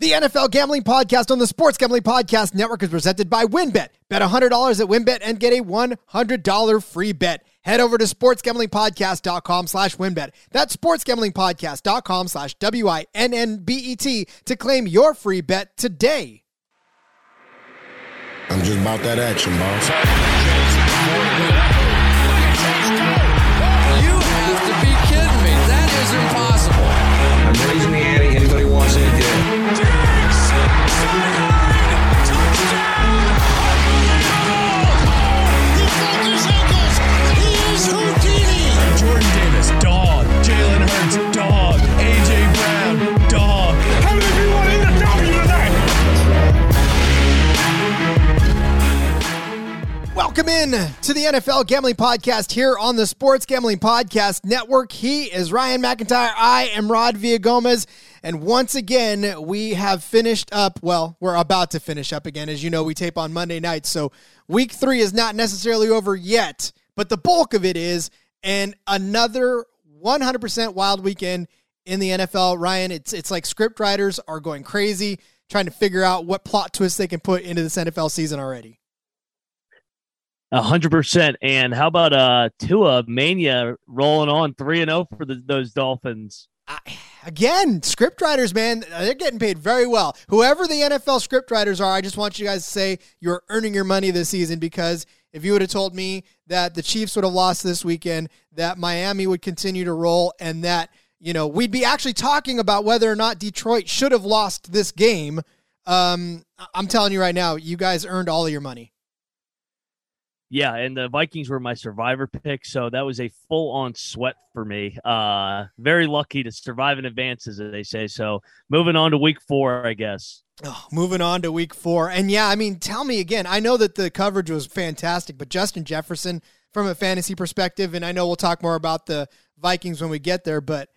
The NFL Gambling Podcast on the Sports Gambling Podcast Network is presented by WynnBET. Bet $100 at WynnBET and get a $100 free bet. Head over to sportsgamblingpodcast.com slash winbet. That's sportsgamblingpodcast.com slash W-I-N-N-B-E-T to claim your free bet today. I'm just about that action, boss. Welcome in to the NFL Gambling Podcast here on the Sports Gambling Podcast Network. He is Ryan McIntyre. I am Rod Villagomez. And once again, we have finished up. Well, we're about to finish up again. As you know, we tape on Monday nights. So week three is not necessarily over yet, but the bulk of it is. And another 100% wild weekend in the NFL. Ryan, it's, it's like script writers are going crazy trying to figure out what plot twists they can put into this NFL season already. Hundred percent. And how about uh Tua Mania rolling on three and zero for the, those Dolphins? I, again, script writers, man, they're getting paid very well. Whoever the NFL script writers are, I just want you guys to say you're earning your money this season because if you would have told me that the Chiefs would have lost this weekend, that Miami would continue to roll, and that you know we'd be actually talking about whether or not Detroit should have lost this game, um, I'm telling you right now, you guys earned all of your money. Yeah, and the Vikings were my survivor pick, so that was a full on sweat for me. Uh very lucky to survive in advance, as they say. So moving on to week four, I guess. Oh, moving on to week four. And yeah, I mean, tell me again. I know that the coverage was fantastic, but Justin Jefferson, from a fantasy perspective, and I know we'll talk more about the Vikings when we get there, but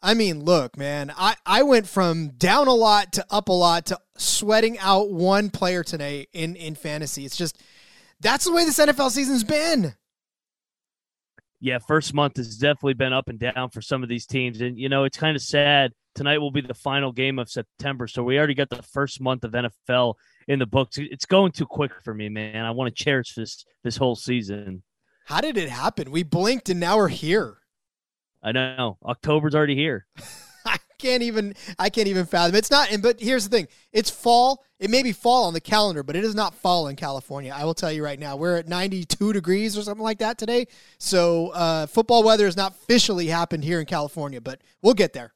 I mean, look, man, I, I went from down a lot to up a lot to sweating out one player today in, in fantasy. It's just that's the way this NFL season's been. Yeah, first month has definitely been up and down for some of these teams. And, you know, it's kind of sad. Tonight will be the final game of September. So we already got the first month of NFL in the books. It's going too quick for me, man. I want to cherish this this whole season. How did it happen? We blinked and now we're here. I know. October's already here. Can't even I can't even fathom. It's not and but here's the thing. It's fall. It may be fall on the calendar, but it is not fall in California. I will tell you right now. We're at 92 degrees or something like that today. So uh, football weather has not officially happened here in California, but we'll get there.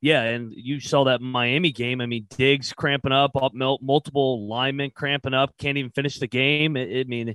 Yeah, and you saw that Miami game. I mean, Diggs cramping up, up multiple linemen cramping up, can't even finish the game. I, I mean,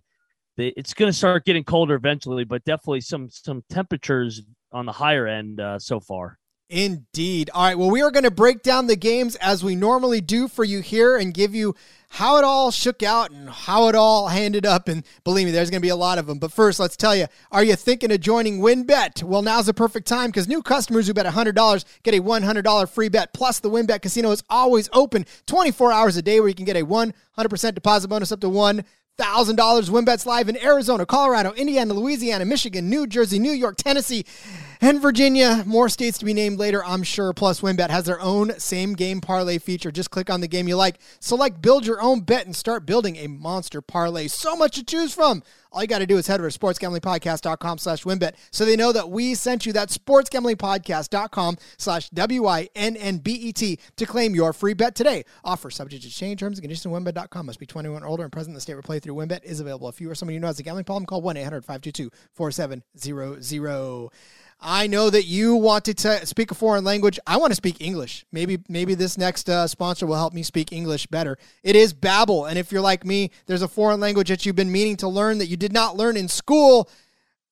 it's going to start getting colder eventually, but definitely some some temperatures on the higher end uh, so far. Indeed. All right. Well, we are going to break down the games as we normally do for you here and give you how it all shook out and how it all handed up. And believe me, there's going to be a lot of them. But first, let's tell you are you thinking of joining WynnBET? Well, now's the perfect time because new customers who bet $100 get a $100 free bet. Plus, the WynnBET casino is always open 24 hours a day where you can get a 100% deposit bonus up to one. $1,000 WynnBET's live in Arizona, Colorado, Indiana, Louisiana, Michigan, New Jersey, New York, Tennessee, and Virginia. More states to be named later, I'm sure. Plus, WynnBET has their own same game parlay feature. Just click on the game you like, select build your own bet, and start building a monster parlay. So much to choose from. All you got to do is head over to sportsgamblingpodcast.com slash winbet so they know that we sent you that sportsgamblingpodcast.com slash W-I-N-N-B-E-T to claim your free bet today. Offer subject to change terms and conditions at wynnbet.com. Must be 21 or older and present in the state where play through wynnbet is available. If you or someone you know has a gambling problem, call 1-800-522-4700. I know that you want to t- speak a foreign language. I want to speak English. Maybe maybe this next uh, sponsor will help me speak English better. It is Babbel, and if you're like me, there's a foreign language that you've been meaning to learn that you did not learn in school.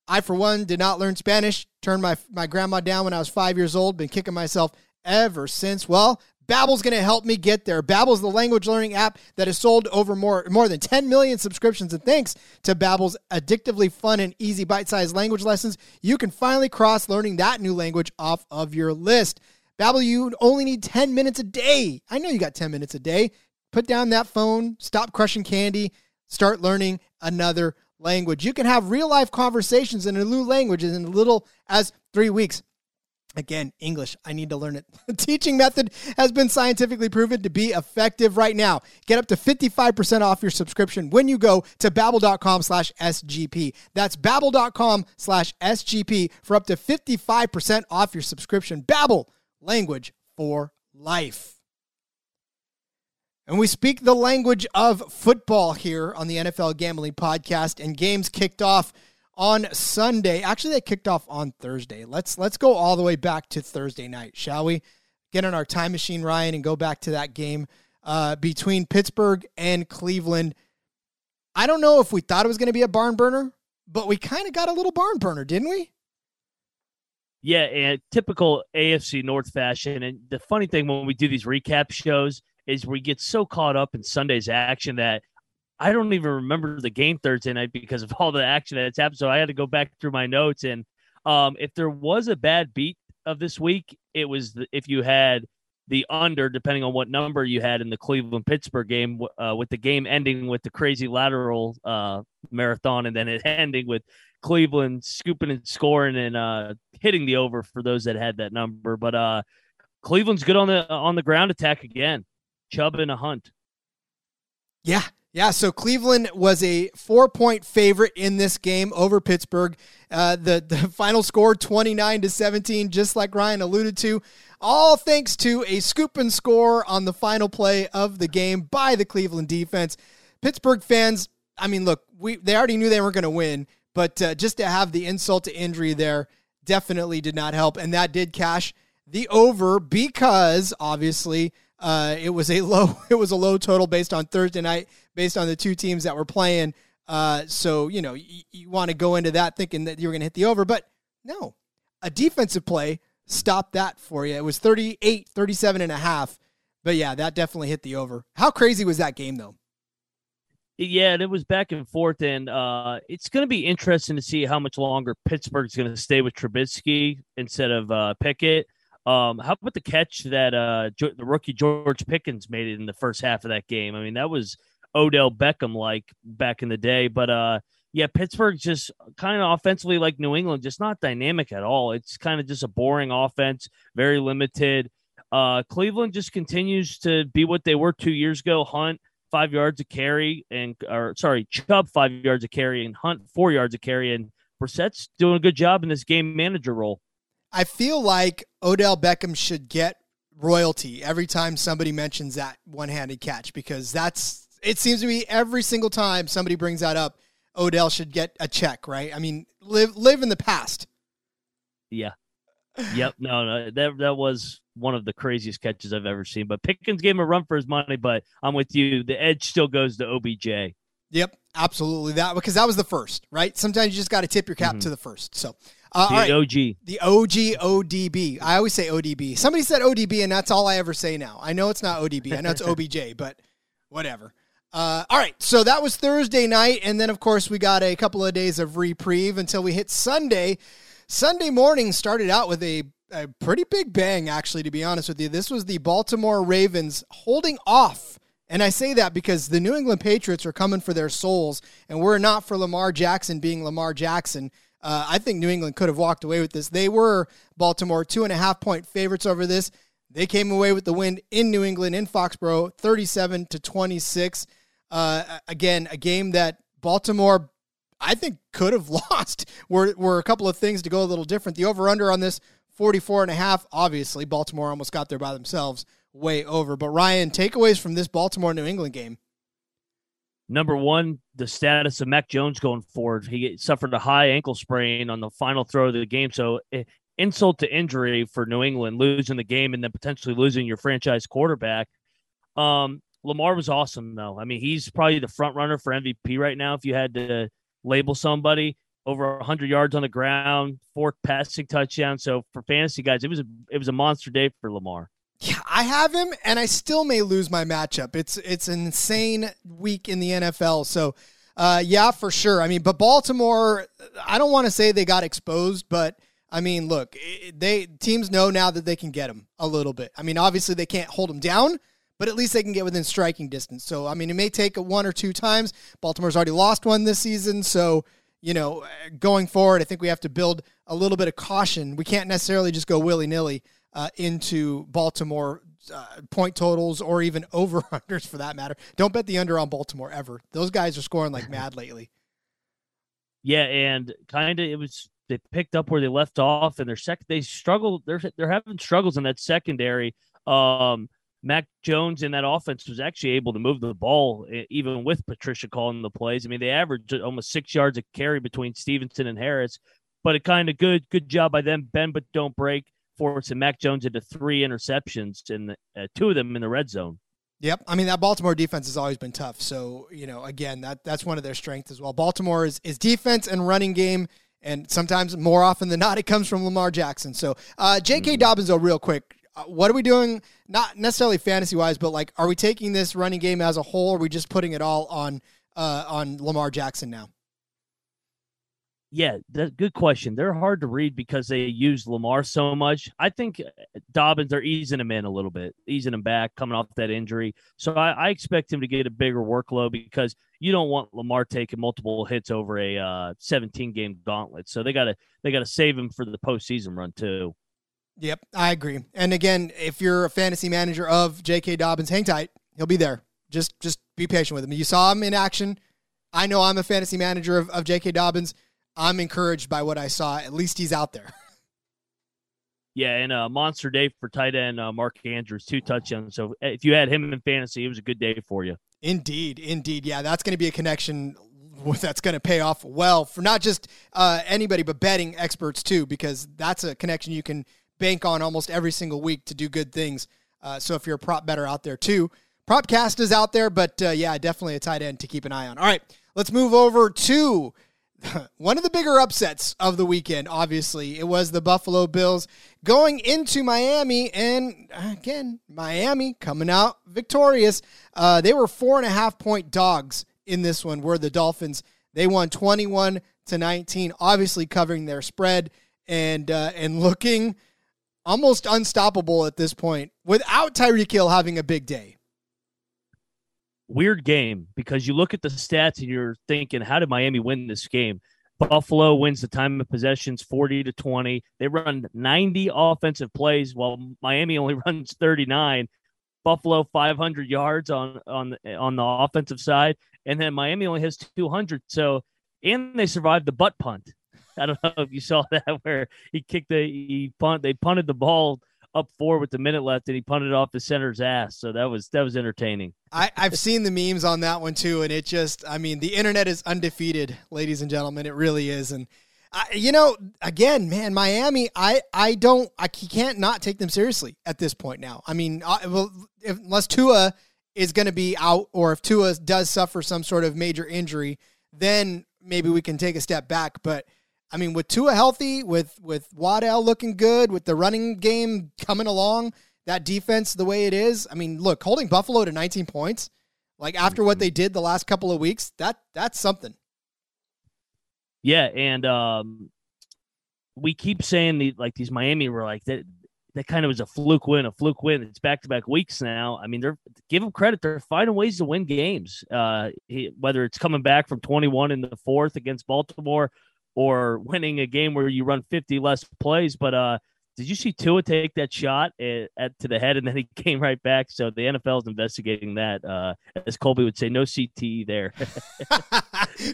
I, for one, did not learn Spanish. Turned my my grandma down when I was five years old. Been kicking myself ever since. Well, Babbel's going to help me get there. Babbel's the language learning app that has sold over more more than 10 million subscriptions and thanks to Babbel's addictively fun and easy bite-sized language lessons, you can finally cross learning that new language off of your list. Babbel, you only need 10 minutes a day. I know you got 10 minutes a day. Put down that phone, stop crushing candy, start learning another language. You can have real-life conversations in a new language in as little as 3 weeks. Again, English, I need to learn it. The teaching method has been scientifically proven to be effective right now. Get up to 55% off your subscription when you go to babbel.com slash SGP. That's babbel.com slash SGP for up to 55% off your subscription. Babbel, language for life. And we speak the language of football here on the NFL Gambling Podcast, and games kicked off on Sunday. Actually, they kicked off on Thursday. Let's let's go all the way back to Thursday night, shall we? Get on our time machine, Ryan, and go back to that game uh, between Pittsburgh and Cleveland. I don't know if we thought it was going to be a barn burner, but we kind of got a little barn burner, didn't we? Yeah, and typical AFC North fashion. And the funny thing when we do these recap shows is we get so caught up in Sunday's action that I don't even remember the game Thursday night because of all the action that's happened. So I had to go back through my notes. And um, if there was a bad beat of this week, it was the, if you had the under, depending on what number you had in the Cleveland Pittsburgh game, uh, with the game ending with the crazy lateral uh, marathon, and then it ending with Cleveland scooping and scoring and uh, hitting the over for those that had that number. But uh, Cleveland's good on the on the ground attack again. Chubb in a hunt. Yeah, yeah, so Cleveland was a four point favorite in this game over Pittsburgh. Uh, the, the final score 29 to 17, just like Ryan alluded to, all thanks to a scoop and score on the final play of the game by the Cleveland defense. Pittsburgh fans, I mean, look, we they already knew they weren't going to win, but uh, just to have the insult to injury there definitely did not help. And that did cash the over because obviously uh, it was a low it was a low total based on Thursday night based on the two teams that were playing. Uh, so, you know, you, you want to go into that thinking that you're going to hit the over, but no, a defensive play stopped that for you. It was 38, 37 and a half. But yeah, that definitely hit the over. How crazy was that game though? Yeah, and it was back and forth, and uh, it's going to be interesting to see how much longer Pittsburgh's going to stay with Trubisky instead of uh, Pickett. Um, how about the catch that uh, the rookie George Pickens made it in the first half of that game? I mean, that was Odell Beckham like back in the day. But uh, yeah, Pittsburgh just kind of offensively like New England, just not dynamic at all. It's kind of just a boring offense, very limited. Uh, Cleveland just continues to be what they were two years ago. Hunt five yards of carry and or sorry, Chubb five yards of carry and Hunt four yards of carry and Brissett's doing a good job in this game manager role. I feel like Odell Beckham should get royalty every time somebody mentions that one-handed catch because that's it seems to be every single time somebody brings that up, Odell should get a check, right? I mean, live live in the past. Yeah. Yep. No, no, that that was one of the craziest catches I've ever seen. But Pickens gave him a run for his money, but I'm with you. The edge still goes to OBJ. Yep, absolutely. That because that was the first, right? Sometimes you just got to tip your cap mm-hmm. to the first. So, uh, the right. OG, the OG ODB. I always say ODB. Somebody said ODB, and that's all I ever say now. I know it's not ODB. I know it's OBJ, but whatever. Uh, all right, so that was Thursday night, and then of course we got a couple of days of reprieve until we hit Sunday. Sunday morning started out with a, a pretty big bang, actually. To be honest with you, this was the Baltimore Ravens holding off, and I say that because the New England Patriots are coming for their souls, and we're not for Lamar Jackson being Lamar Jackson. Uh, I think New England could have walked away with this. They were Baltimore two and a half point favorites over this. They came away with the win in New England in Foxborough, 37 to 26. Uh, again, a game that Baltimore, I think, could have lost. Were were a couple of things to go a little different. The over under on this 44 and a half. Obviously, Baltimore almost got there by themselves, way over. But Ryan, takeaways from this Baltimore New England game. Number one, the status of Mac Jones going forward. He suffered a high ankle sprain on the final throw of the game, so eh, insult to injury for New England, losing the game and then potentially losing your franchise quarterback. Um, Lamar was awesome, though. I mean, he's probably the front runner for MVP right now. If you had to label somebody over 100 yards on the ground, four passing touchdowns. So for fantasy guys, it was a it was a monster day for Lamar. Yeah, I have him, and I still may lose my matchup. It's it's an insane week in the NFL. So, uh, yeah, for sure. I mean, but Baltimore, I don't want to say they got exposed, but I mean, look, they teams know now that they can get him a little bit. I mean, obviously they can't hold him down, but at least they can get within striking distance. So, I mean, it may take one or two times. Baltimore's already lost one this season, so you know, going forward, I think we have to build a little bit of caution. We can't necessarily just go willy nilly uh, into Baltimore uh, point totals or even over unders for that matter. Don't bet the under on Baltimore ever. Those guys are scoring like mad lately. Yeah, and kind of it was they picked up where they left off, and their second they struggled. They're they're having struggles in that secondary. Um, Mac Jones in that offense was actually able to move the ball even with Patricia calling the plays. I mean, they averaged almost six yards a carry between Stevenson and Harris, but a kind of good good job by them. Bend but don't break, forcing Mac Jones into three interceptions and uh, two of them in the red zone. Yep, I mean that Baltimore defense has always been tough. So you know, again, that that's one of their strengths as well. Baltimore is, is defense and running game, and sometimes more often than not, it comes from Lamar Jackson. So uh, J.K. Mm-hmm. Dobbins, though, real quick, uh, what are we doing? Not necessarily fantasy wise, but like, are we taking this running game as a whole? Or are we just putting it all on uh, on Lamar Jackson now? Yeah, good question. They're hard to read because they use Lamar so much. I think uh, Dobbins are easing him in a little bit, easing him back, coming off that injury. So I, I expect him to get a bigger workload because you don't want Lamar taking multiple hits over a uh, 17 game gauntlet. So they gotta they gotta save him for the postseason run too. Yep, I agree. And again, if you're a fantasy manager of J.K. Dobbins, hang tight. He'll be there. Just just be patient with him. You saw him in action. I know I'm a fantasy manager of, of J.K. Dobbins. I'm encouraged by what I saw. At least he's out there. Yeah, and a uh, monster day for tight end uh, Mark Andrews, two touchdowns. So eh, if you had him in fantasy, it was a good day for you. Indeed, indeed. Yeah, that's going to be a connection that's going to pay off well for not just uh, anybody, but betting experts too, because that's a connection you can bank on almost every single week to do good things. Uh, so if you're a prop better out there too, Propcast is out there, but uh, yeah, definitely a tight end to keep an eye on. All right, let's move over to one of the bigger upsets of the weekend. Obviously, it was the Buffalo Bills going into Miami, and again, Miami coming out victorious. Uh, they were four and a half point dogs in this one. Were the Dolphins? They won twenty one to nineteen, obviously covering their spread and uh, and looking almost unstoppable at this point without Tyreek Hill having a big day. Weird game because you look at the stats and you're thinking, how did Miami win this game? Buffalo wins the time of possessions 40 to 20. They run 90 offensive plays while Miami only runs 39. Buffalo 500 yards on on on the offensive side, and then Miami only has 200. So, and they survived the butt punt. I don't know if you saw that where he kicked the he punt they punted the ball up four with the minute left and he punted off the center's ass. So that was that was entertaining. I, I've seen the memes on that one too, and it just I mean the internet is undefeated, ladies and gentlemen. It really is, and. I, you know, again, man, Miami. I, I don't, I can't not take them seriously at this point now. I mean, I, well, if, unless Tua is going to be out, or if Tua does suffer some sort of major injury, then maybe we can take a step back. But I mean, with Tua healthy, with with Waddle looking good, with the running game coming along, that defense the way it is. I mean, look, holding Buffalo to 19 points, like after what they did the last couple of weeks, that that's something. Yeah, and um, we keep saying the like these Miami were like that. That kind of was a fluke win, a fluke win. It's back to back weeks now. I mean, they're give them credit; they're finding ways to win games. Uh, he, whether it's coming back from 21 in the fourth against Baltimore, or winning a game where you run 50 less plays. But uh, did you see Tua take that shot at, at, to the head and then he came right back? So the NFL is investigating that. Uh, as Colby would say, no CTE there. uh,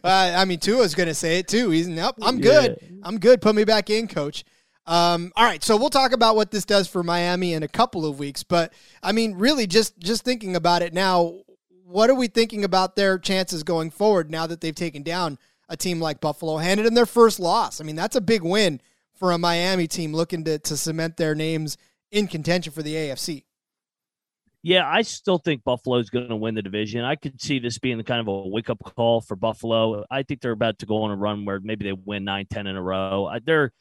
I mean, Tua's going to say it too. He's nope. I'm good. Yeah. I'm good. Put me back in, coach. Um, all right, so we'll talk about what this does for Miami in a couple of weeks. But I mean, really, just just thinking about it now, what are we thinking about their chances going forward now that they've taken down a team like Buffalo, handed them their first loss. I mean, that's a big win for a Miami team looking to, to cement their names in contention for the AFC. Yeah, I still think Buffalo is going to win the division. I could see this being the kind of a wake up call for Buffalo. I think they're about to go on a run where maybe they win 9, 10 in a row. They're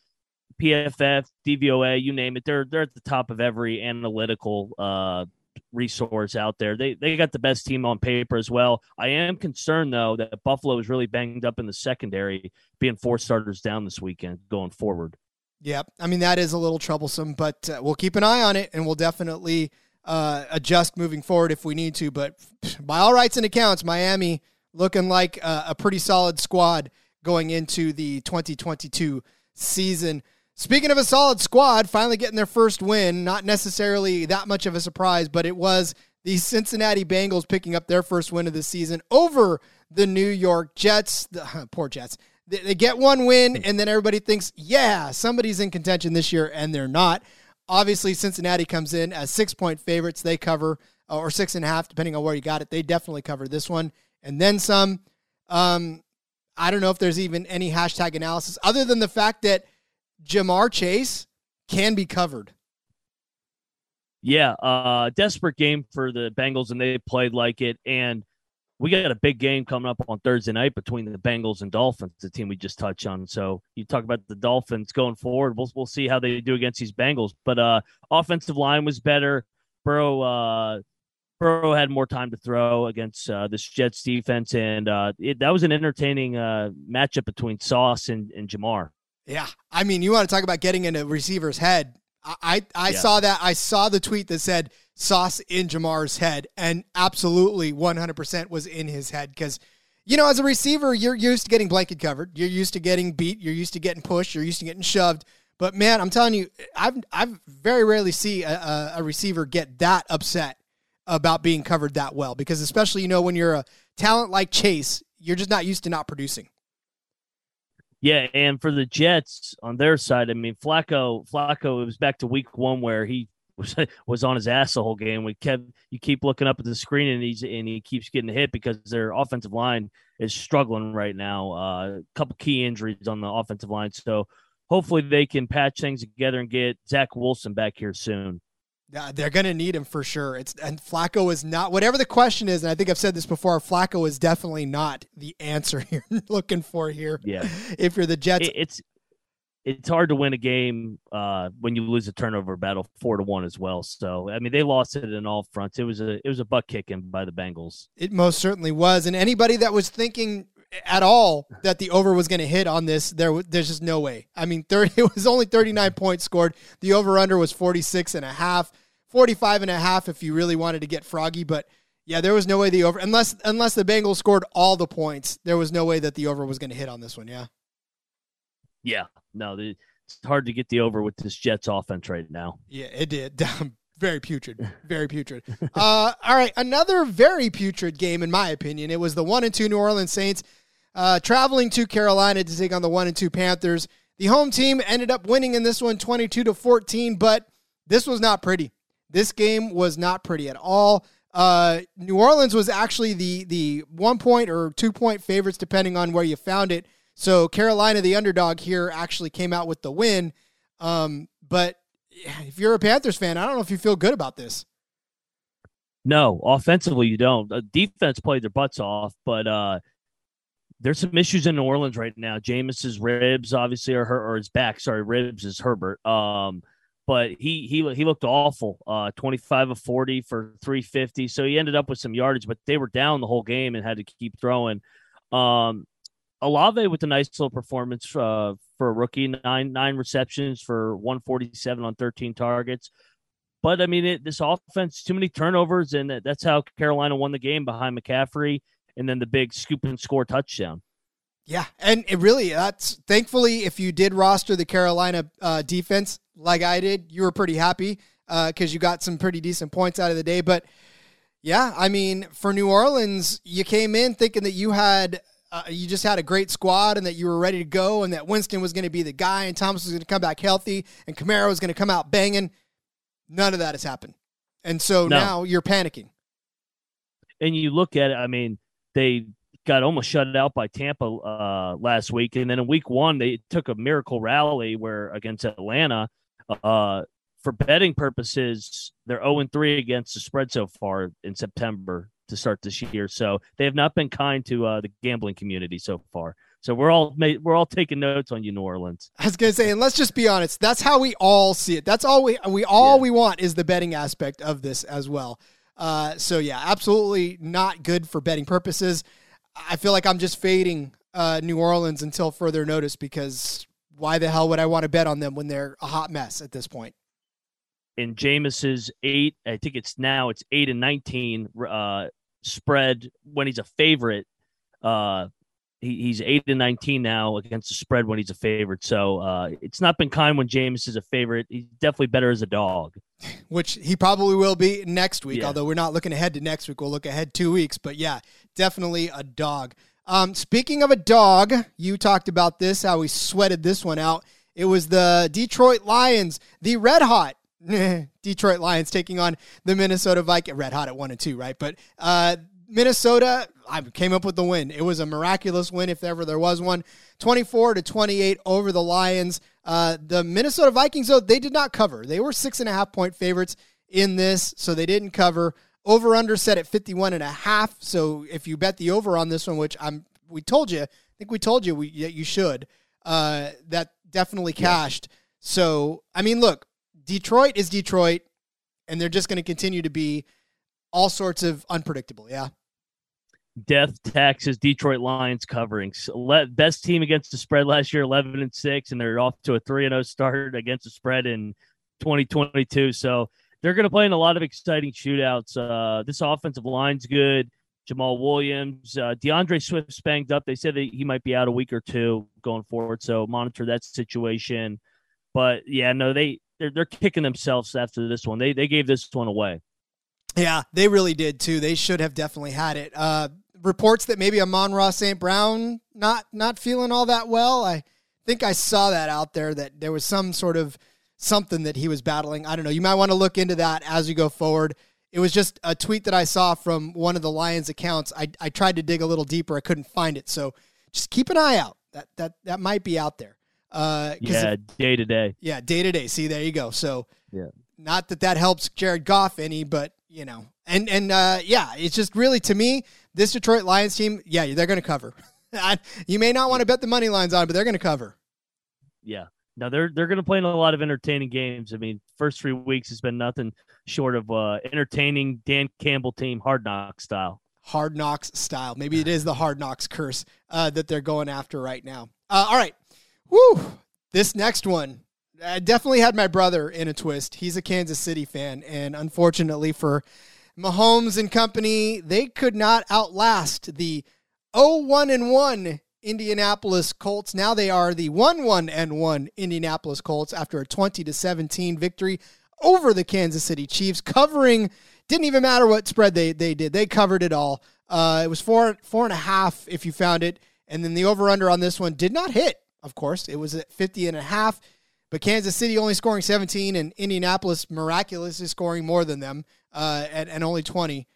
PFF, DVOA, you name it. They're they're at the top of every analytical uh, resource out there. They they got the best team on paper as well. I am concerned though that Buffalo is really banged up in the secondary, being four starters down this weekend going forward. Yeah, I mean that is a little troublesome, but uh, we'll keep an eye on it, and we'll definitely uh, adjust moving forward if we need to. But by all rights and accounts, Miami looking like a, a pretty solid squad going into the 2022 season. Speaking of a solid squad, finally getting their first win, not necessarily that much of a surprise, but it was the Cincinnati Bengals picking up their first win of the season over the New York Jets. The, poor Jets. They, get one win, and then everybody thinks, yeah, somebody's in contention this year, and they're not. Obviously, Cincinnati comes in as six point favorites. They cover, uh, or six and a half, depending on where you got it. They definitely cover this one, and then some. Um, I don't know if there's even any hashtag analysis other than the fact that Ja'Marr Chase can be covered. Yeah, uh, desperate game for the Bengals, and they played like it. And we got a big game coming up on Thursday night between the Bengals and Dolphins, the team we just touched on. So you talk about the Dolphins going forward. We'll we'll see how they do against these Bengals. But uh, offensive line was better. Burrow uh, Burrow had more time to throw against uh, this Jets defense, and uh, it, that was an entertaining uh, matchup between Sauce and, and Ja'Marr. Yeah, I mean, you want to talk about getting in a receiver's head? I I, I Yeah. saw that. I saw the tweet that said Sauce in Ja'Marr's head, and absolutely 100% was in his head because. You know, as a receiver, you're used to getting blanket covered. You're used to getting beat. You're used to getting pushed. You're used to getting shoved. But man, I'm telling you, I've I've very rarely see a, a, a receiver get that upset about being covered that well because especially you know when you're a talent like Chase, you're just not used to not producing. Yeah, and for the Jets on their side, I mean Flacco, Flacco, it was back to week one where he was was on his ass the whole game. We kept you keep looking up at the screen and he's and he keeps getting hit because their offensive line is struggling right now. Uh, a couple key injuries on the offensive line, so hopefully they can patch things together and get Zach Wilson back here soon. Yeah, they're going to need him for sure. It's and Flacco is not whatever the question is, and I think I've said this before. Flacco is definitely not the answer you're looking for here. Yeah. if you're the Jets, It, it's it's hard to win a game uh, when you lose a turnover battle four to one as well. So I mean they lost it in all fronts. It was a it was a butt kicking by the Bengals. It most certainly was. And anybody that was thinking at all that the over was going to hit on this, there there's just no way. I mean, 30, it was only 39 points scored. The over under was 46 and a half, 45 and a half if you really wanted to get froggy, but yeah, there was no way the over unless unless the Bengals scored all the points, there was no way that the over was going to hit on this one, yeah. Yeah, no, the, it's hard to get the over with this Jets offense right now. Yeah, it did. very putrid. Very putrid. Uh, all right, another very putrid game, in my opinion. It was the one and two New Orleans Saints uh, traveling to Carolina to take on the one and two Panthers. The home team ended up winning in this one 22 to 14, but this was not pretty. This game was not pretty at all. Uh, New Orleans was actually the the one point or two point favorites, depending on where you found it. So Carolina, the underdog here, actually came out with the win. Um, but if you're a Panthers fan, I don't know if you feel good about this. No, offensively you don't. Uh, defense played their butts off, but uh, there's some issues in New Orleans right now. Jameis's ribs obviously are hurt, or his back. Sorry, ribs is Herbert. Um, but he he he looked awful. Uh, 25 of 40 for 350. So he ended up with some yardage, but they were down the whole game and had to keep throwing. Um, Olave with a nice little performance uh, for a rookie, nine nine receptions for 147 on 13 targets. But I mean, it, this offense, too many turnovers, and that's how Carolina won the game behind McCaffrey, and then the big scoop and score touchdown. Yeah, and it really that's thankfully if you did roster the Carolina uh, defense like I did, you were pretty happy because you got some pretty decent points out of the day. But yeah, I mean, for New Orleans, you came in thinking that you had uh, you just had a great squad and that you were ready to go, and that Winston was going to be the guy, and Thomas was going to come back healthy, and Kamara was going to come out banging. None of that has happened, and so No. now you're panicking. And you look at it, I mean, they got almost shut out by Tampa uh, last week, and then in Week One they took a miracle rally where against Atlanta. Uh, for betting purposes, they're 0 3 against the spread so far in September to start this year. So they have not been kind to uh, the gambling community so far. So we're all we're all taking notes on you, New Orleans. I was gonna say, and let's just be honest. That's how we all see it. That's all we we all Yeah. we want is the betting aspect of this as well. Uh, so yeah, absolutely not good for betting purposes. I feel like I'm just fading uh, New Orleans until further notice because why the hell would I want to bet on them when they're a hot mess at this point? in Jameis's eight, I think it's now it's eight and nineteen uh, spread when he's a favorite uh, he, he's eight and nineteen now against the spread when he's a favorite. So uh, it's not been kind when James is a favorite. He's definitely better as a dog. which he probably will be next week. Yeah. Although we're not looking ahead to next week, we'll look ahead two weeks. But yeah, definitely a dog. Um, speaking of a dog, you talked about this how we sweated this one out. It was the Detroit Lions, the red hot Detroit Lions taking on the Minnesota Vikings. Red hot at one and two, right? But uh, Minnesota, I came up with the win. It was a miraculous win, if ever there was one. 24 to 28 over the Lions. Uh, the Minnesota Vikings, though, they did not cover. They were six and a half point favorites in this, so they didn't cover. Over under set at 51 and a half. So if you bet the over on this one, which I'm, we told you, I think we told you we, that you should, uh, that definitely cashed. So, I mean, look, Detroit is Detroit, and they're just going to continue to be all sorts of unpredictable. Yeah. Death taxes Detroit Lions covering So best team against the spread last year, eleven and six, and they're off to a three and zero start against the spread in 2022. So they're going to play in a lot of exciting shootouts. Uh, this offensive line's good. Jamaal Williams, uh, D'Andre Swift's banged up. They said that he might be out a week or two going forward. So monitor that situation. But yeah, no, they they're, they're kicking themselves after this one. They they gave this one away. Yeah, they really did too. They should have definitely had it. Uh, reports that maybe Amon-Ra St. Brown not not feeling all that well. I think I saw that out there that there was some sort of something that he was battling. I don't know. You might want to look into that as you go forward. It was just a tweet that I saw from one of the Lions accounts. I, I tried to dig a little deeper. I couldn't find it. So just keep an eye out. That that that might be out there. Uh, Yeah, if- day to day. yeah, day to day. See, there you go. So Yeah. not that that helps Jared Goff any, but you know, and and uh, yeah, it's just really to me this Detroit Lions team. Yeah, they're going to cover. You may not want to bet the money lines on, but they're going to cover. Yeah. No, they're they're going to play in a lot of entertaining games. I mean, first three weeks has been nothing short of uh, entertaining Dan Campbell team hard knock style. Hard knocks style. Maybe it is the hard knocks curse uh, that they're going after right now. Uh, all right, woo. This next one. I definitely had my brother in a twist. He's a Kansas City fan, and unfortunately for Mahomes and company, they could not outlast the 0-1 and 1 Indianapolis Colts. Now they are the 1-1 and 1 Indianapolis Colts after a 20 to 17 victory over the Kansas City Chiefs, covering. Didn't even matter what spread they they did. They covered it all. Uh, it was four four and a half if you found it, and then the over under on this one did not hit. Of course, it was at 50 and a half. But Kansas City only scoring 17, and Indianapolis miraculously scoring more than them uh, and only 20.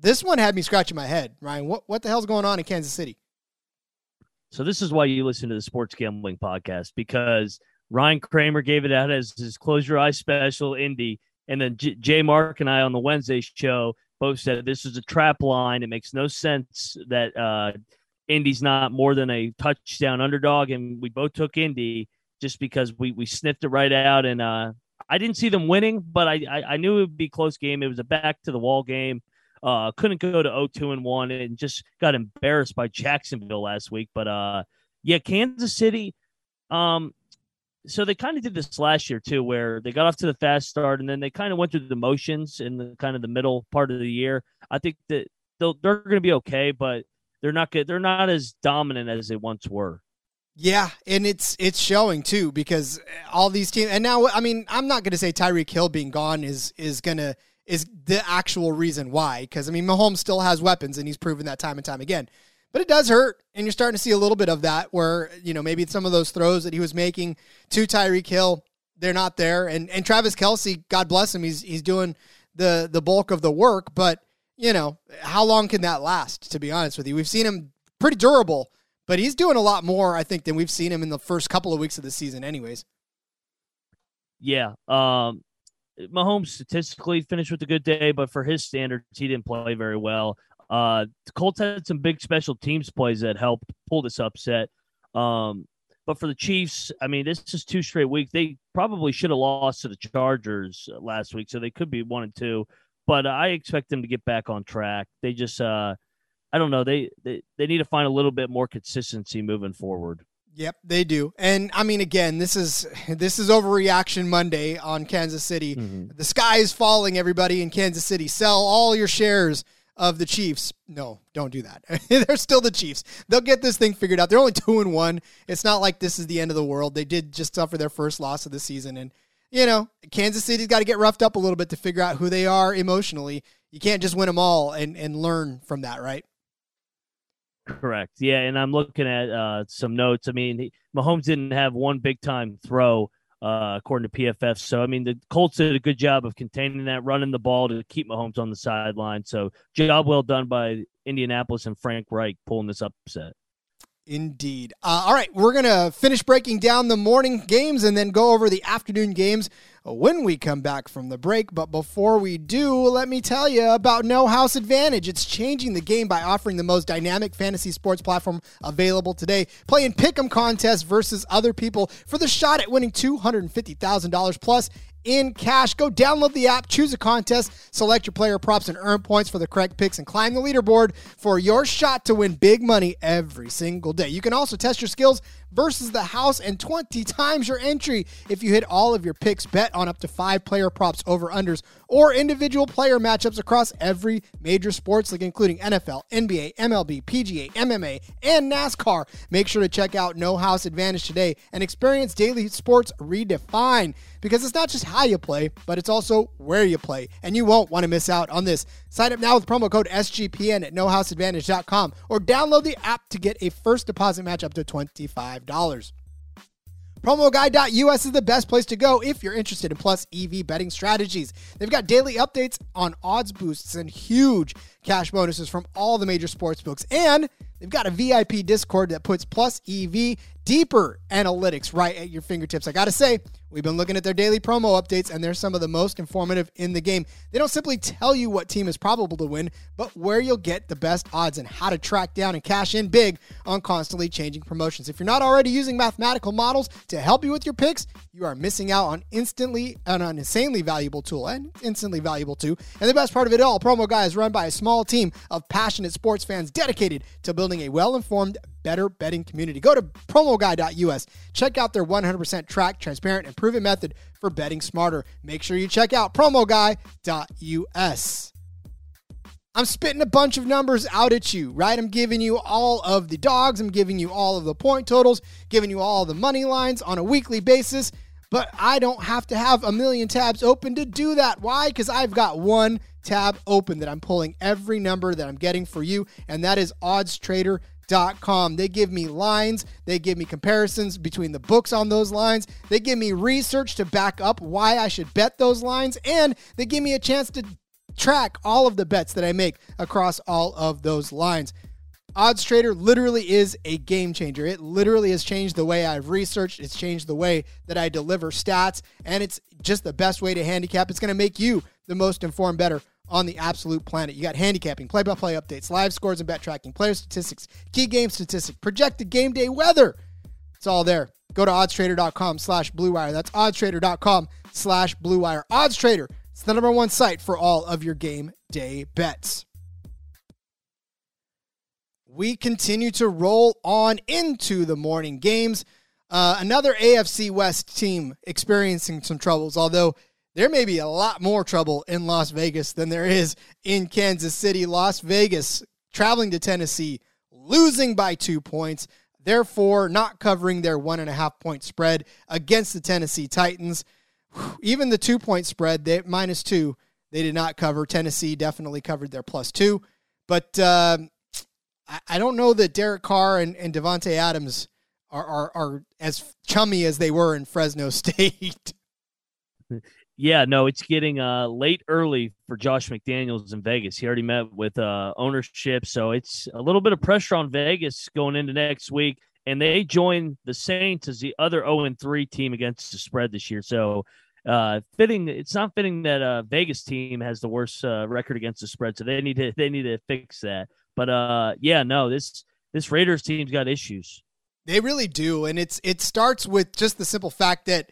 This one had me scratching my head, Ryan. What what the hell's going on in Kansas City? So this is why you listen to the Sports Gambling Podcast because Ryan Kramer gave it out as his close your eyes special Indy, and then J- Jay Mark and I on the Wednesday show both said this is a trap line. It makes no sense that uh, Indy's not more than a touchdown underdog, and we both took Indy just because we we sniffed it right out. And uh, I didn't see them winning, but I, I I knew it would be close game. It was a back to the wall game. Uh, couldn't go to 0-2 and 1 and just got embarrassed by Jacksonville last week. But uh, yeah, Kansas City. Um, so they kind of did this last year too, where they got off to the fast start and then they kind of went through the motions in the kind of the middle part of the year. I think that they'll, they're going to be okay, but they're not good. They're not as dominant as they once were. Yeah, and it's it's showing too because all these teams and now I mean I'm not going to say Tyreek Hill being gone is is going to is the actual reason why because I mean Mahomes still has weapons and he's proven that time and time again. But it does hurt and you're starting to see a little bit of that where you know maybe some of those throws that he was making to Tyreek Hill they're not there and and Travis Kelce God bless him he's he's doing the the bulk of the work but you know how long can that last to be honest with you we've seen him pretty durable but he's doing a lot more, I think, than we've seen him in the first couple of weeks of the season, anyways. Yeah. Um, Mahomes statistically finished with a good day, but for his standards, he didn't play very well. Uh, the Colts had some big special teams plays that helped pull this upset. Um, but for the Chiefs, I mean, this is two straight weeks. They probably should have lost to the Chargers last week, so they could be one and two. But I expect them to get back on track. They just, uh, I don't know, they, they they need to find a little bit more consistency moving forward. Yep, they do. And I mean, again, this is this is overreaction Monday on Kansas City. Mm-hmm. The sky is falling, everybody in Kansas City. Sell all your shares of the Chiefs. No, don't do that. They're still the Chiefs. They'll get this thing figured out. They're only two and one. It's not like this is the end of the world. They did just suffer their first loss of the season, and you know Kansas City's got to get roughed up a little bit to figure out who they are emotionally. You can't just win them all and and learn from that, right? Correct. Yeah, and I'm looking at uh, some notes. I mean, Mahomes didn't have one big time throw uh, according to PFF. So I mean, the Colts did a good job of containing that, running the ball to keep Mahomes on the sideline. So job well done by Indianapolis and Frank Reich pulling this upset. Indeed. Uh, all right, we're to finish breaking down the morning games and then go over the afternoon games when we come back from the break. But before we do, let me tell you about No House Advantage. It's changing the game by offering the most dynamic fantasy sports platform available today. Playing pick'em contests versus other people for the shot at winning $250,000 plus in cash. Go download the app, choose a contest, select your player props, and earn points for the correct picks and climb the leaderboard for your shot to win big money every single day. You can also test your skills versus the house and 20 times your entry if you hit all of your picks. Bet on up to five player props, over unders, or individual player matchups across every major sports league, including NFL, NBA, MLB, PGA, MMA, and NASCAR. Make sure to check out No House Advantage today and experience daily sports redefined because it's not just how you play, but it's also where you play. And you won't want to miss out on this. Sign up now with promo code SGPN at nohouseadvantage.com or download the app to get a first deposit match up to $25. PromoGuy.us is the best place to go if you're interested in Plus EV betting strategies. They've got daily updates on odds boosts and huge cash bonuses from all the major sports books. And they've got a VIP Discord that puts Plus EV deeper analytics right at your fingertips. I got to say, we've been looking at their daily promo updates, and they're some of the most informative in the game. They don't simply tell you what team is probable to win, but where you'll get the best odds and how to track down and cash in big on constantly changing promotions. If you're not already using mathematical models to help you with your picks, you are missing out on instantly and an insanely valuable tool and instantly valuable too. And the best part of it all, Promo Guy is run by a small team of passionate sports fans dedicated to building a well-informed better betting community. Go to promoguy.us. Check out their 100% track, transparent, and proven method for betting smarter. Make sure you check out promoguy.us. I'm spitting a bunch of numbers out at you, right? I'm giving you all of the dogs, I'm giving you all of the point totals, giving you all the money lines on a weekly basis, but I don't have to have a million tabs open to do that. Why? Because I've got one tab open that I'm pulling every number that I'm getting for you, and that is oddstrader.com. They give me lines, they give me comparisons between the books on those lines, they give me research to back up why I should bet those lines, and they give me a chance to track all of the bets that I make across all of those lines. Odds Trader literally is a game changer. It literally has changed the way I've researched. It's changed the way that I deliver stats, and it's just the best way to handicap. It's going to make you the most informed better on the absolute planet. You got handicapping, play by play updates, live scores and bet tracking, player statistics, key game statistics, projected game day weather. It's all there. Go to oddstrader.com slash blue wire. That's oddstrader.com slash blue wire. Odds Trader. It's the number one site for all of your game day bets. We continue to roll on into the morning games. Uh, another AFC West team experiencing some troubles, although there may be a lot more trouble in Las Vegas than there is in Kansas City. Las Vegas traveling to Tennessee, losing by two points, therefore not covering their one and a half point spread against the Tennessee Titans. Even the two point spread, they minus two, they did not cover. Tennessee definitely covered their plus two. But uh, I, I don't know that Derek Carr and, and Davante Adams are, are, are as chummy as they were in Fresno State. Yeah, no, it's getting uh, late early for Josh McDaniels in Vegas. He already met with uh, ownership, so it's a little bit of pressure on Vegas going into next week. And they join the Saints as the other 0 3 team against the spread this year. So uh, fitting, it's not fitting that uh, Vegas team has the worst uh, record against the spread. So they need to they need to fix that. But uh, yeah, no, this this Raiders team's got issues. They really do, and it's it starts with just the simple fact that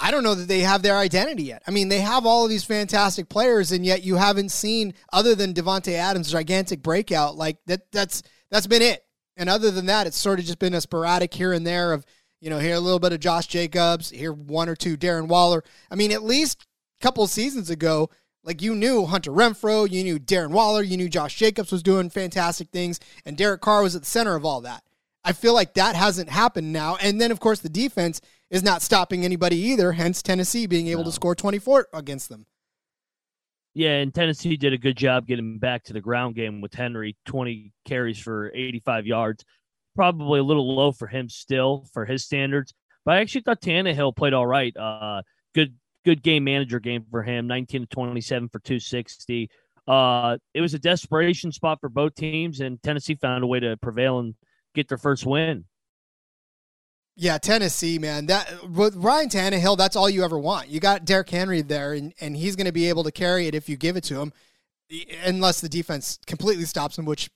I don't know that they have their identity yet. I mean, they have all of these fantastic players, and yet you haven't seen other than Davante Adams' gigantic breakout. Like that, that's that's been it. And other than that, it's sort of just been a sporadic here and there of you know here a little bit of Josh Jacobs, here one or two Darren Waller. I mean, at least a couple seasons ago, Like you knew Hunter Renfrow, you knew Darren Waller, you knew Josh Jacobs was doing fantastic things, and Derek Carr was at the center of all that. I feel like that hasn't happened now. And then, of course, the defense is not stopping anybody either, hence Tennessee being able No. to score 24 against them. Yeah, and Tennessee did a good job getting back to the ground game with Henry, 20 carries for 85 yards. Probably a little low for him still for his standards. But I actually thought Tannehill played all right. Uh, good good game manager game for him, 19 to 27 for 260. Uh, it was a desperation spot for both teams, and Tennessee found a way to prevail and get their first win. Yeah, Tennessee, man. That with Ryan Tannehill, that's all you ever want. You got Derrick Henry there, and, and he's going to be able to carry it if you give it to him, unless the defense completely stops him. Which,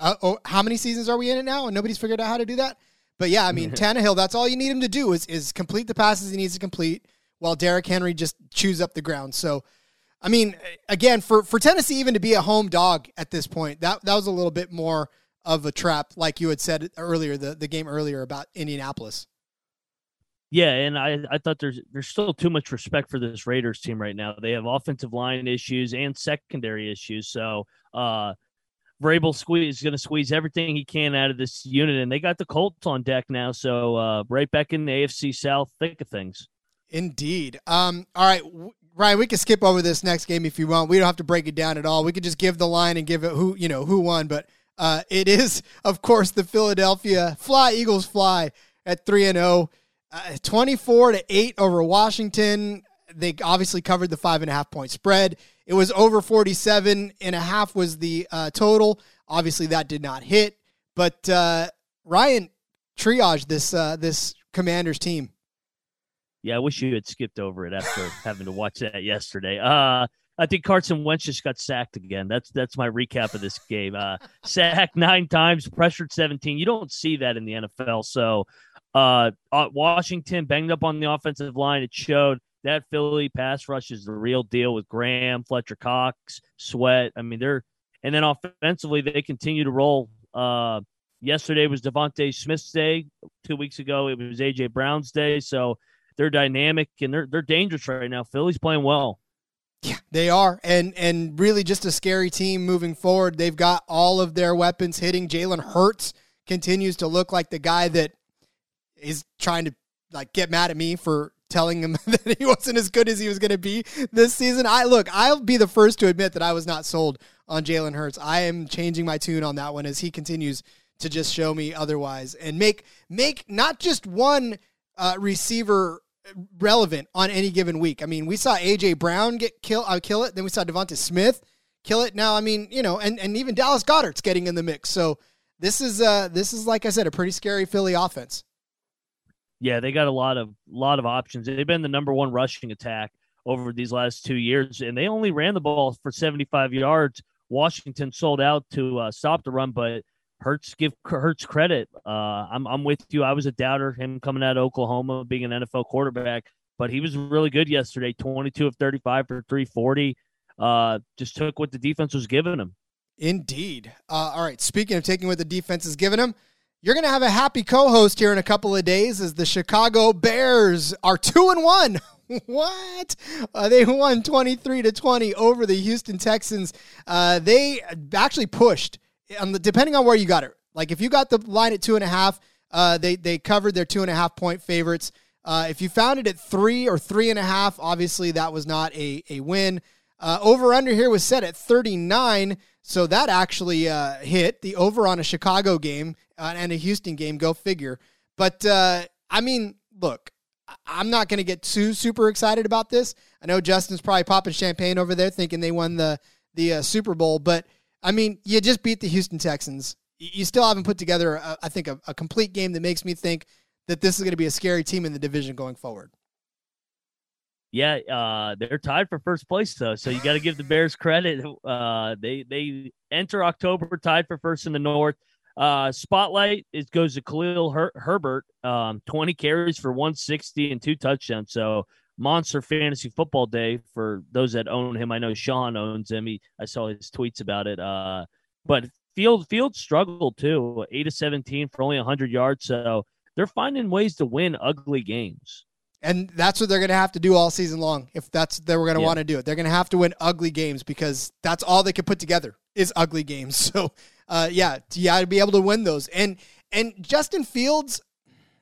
uh, oh, how many seasons are we in it now, and nobody's figured out how to do that? But yeah, I mean, Tannehill, that's all you need him to do is is complete the passes he needs to complete, while Derrick Henry just chews up the ground. So, I mean, again, for for Tennessee even to be a home dog at this point, that that was a little bit more of a trap, like you had said earlier, the the game earlier about Indianapolis. Yeah, and I, I thought there's there's still too much respect for this Raiders team right now. They have offensive line issues and secondary issues. So uh Vrabel squeeze is going to squeeze everything he can out of this unit, and they got the Colts on deck now. So uh, right back in the AFC South thick of things. Indeed. Um, all right, Ryan, we can skip over this next game if you want. We don't have to break it down at all. We could just give the line and give it who you know who won. But uh, it is, of course, the Philadelphia Fly Eagles fly at three and zero, twenty four to eight over Washington. They obviously covered the five and a half point spread. It was over 47 and a half was the uh, total. Obviously, that did not hit. But uh, Ryan triage this uh, this Commanders team. Yeah, I wish you had skipped over it after having to watch that yesterday. Uh, I think Carson Wentz just got sacked again. That's that's my recap of this game. Uh, sacked nine times, pressured 17. You don't see that in the NFL. So, uh, uh, Washington banged up on the offensive line. It showed that Philly pass rush is the real deal with Graham, Fletcher Cox, Sweat. I mean, they're and then offensively they continue to roll. Uh, yesterday was DeVonta Smith's day. Two weeks ago it was AJ Brown's day. So they're dynamic and they're they're dangerous right now. Philly's playing well. Yeah, they are, and and really just a scary team moving forward. They've got all of their weapons hitting. Jalen Hurts continues to look like the guy that is trying to like get mad at me for telling him that he wasn't as good as he was going to be this season. I look, I'll be the first to admit that I was not sold on Jalen Hurts. I am changing my tune on that one as he continues to just show me otherwise and make make not just one uh, receiver relevant on any given week. I mean, we saw AJ Brown get kill uh, kill it, then we saw DeVonta Smith kill it. Now, I mean, you know, and and even Dallas Goedert's getting in the mix. So this is uh this is like I said, a pretty scary Philly offense. Yeah, they got a lot of lot of options. They've been the number one rushing attack over these last two years, and they only ran the ball for 75 yards. Washington sold out to uh, stop the run, but Hurts give Hurts credit. Uh, I'm I'm with you. I was a doubter him coming out of Oklahoma, being an NFL quarterback, but he was really good yesterday. 22 of 35 for 340. Uh, just took what the defense was giving him. Indeed. Uh, all right. Speaking of taking what the defense is giving him, you're going to have a happy co-host here in a couple of days as the Chicago Bears are two and one. what? Uh, they won 23 to 20 over the Houston Texans. Uh, they actually pushed on the, depending on where you got it. Like if you got the line at two and a half, uh, they, they covered their two and a half point favorites. Uh, if you found it at three or three and a half, obviously that was not a, a win. Uh, over under here was set at 39. So that actually uh, hit the over on a Chicago game uh, and a Houston game. Go figure. But uh, I mean, look, I'm not going to get too super excited about this. I know Justin's probably popping champagne over there, thinking they won the the Super Bowl. But I mean, you just beat the Houston Texans. You still haven't put together, a, I think, a, a complete game that makes me think that this is going to be a scary team in the division going forward. Yeah, uh, they're tied for first place though, so you got to give the Bears credit. Uh, they they enter October tied for first in the North. Uh, spotlight it goes to Khalil Her- Herbert, um, 20 carries for 160 and two touchdowns. So monster fantasy football day for those that own him. I know Sean owns him. He, I saw his tweets about it. Uh, but Field Field struggled too, eight to 17 for only 100 yards. So they're finding ways to win ugly games. And that's what they're going to have to do all season long if that's they were going to Yeah. want to do it. They're going to have to win ugly games because that's all they can put together is ugly games. So, uh, yeah, you got to be able to win those. And and Justin Fields,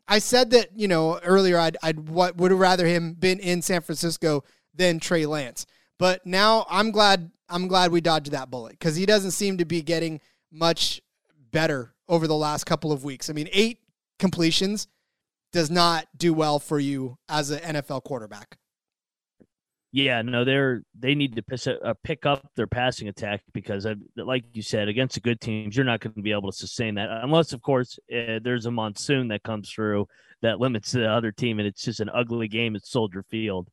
I said that you know earlier I'd I'd what would have rather him been in San Francisco than Trey Lance, but now I'm glad I'm glad we dodged that bullet because he doesn't seem to be getting much better over the last couple of weeks. I mean, eight completions does not do well for you as an NFL quarterback. Yeah, no, they're they need to piss, uh, pick up their passing attack because, uh, like you said, against the good teams, you're not going to be able to sustain that unless, of course, uh, there's a monsoon that comes through that limits the other team, and it's just an ugly game at Soldier Field.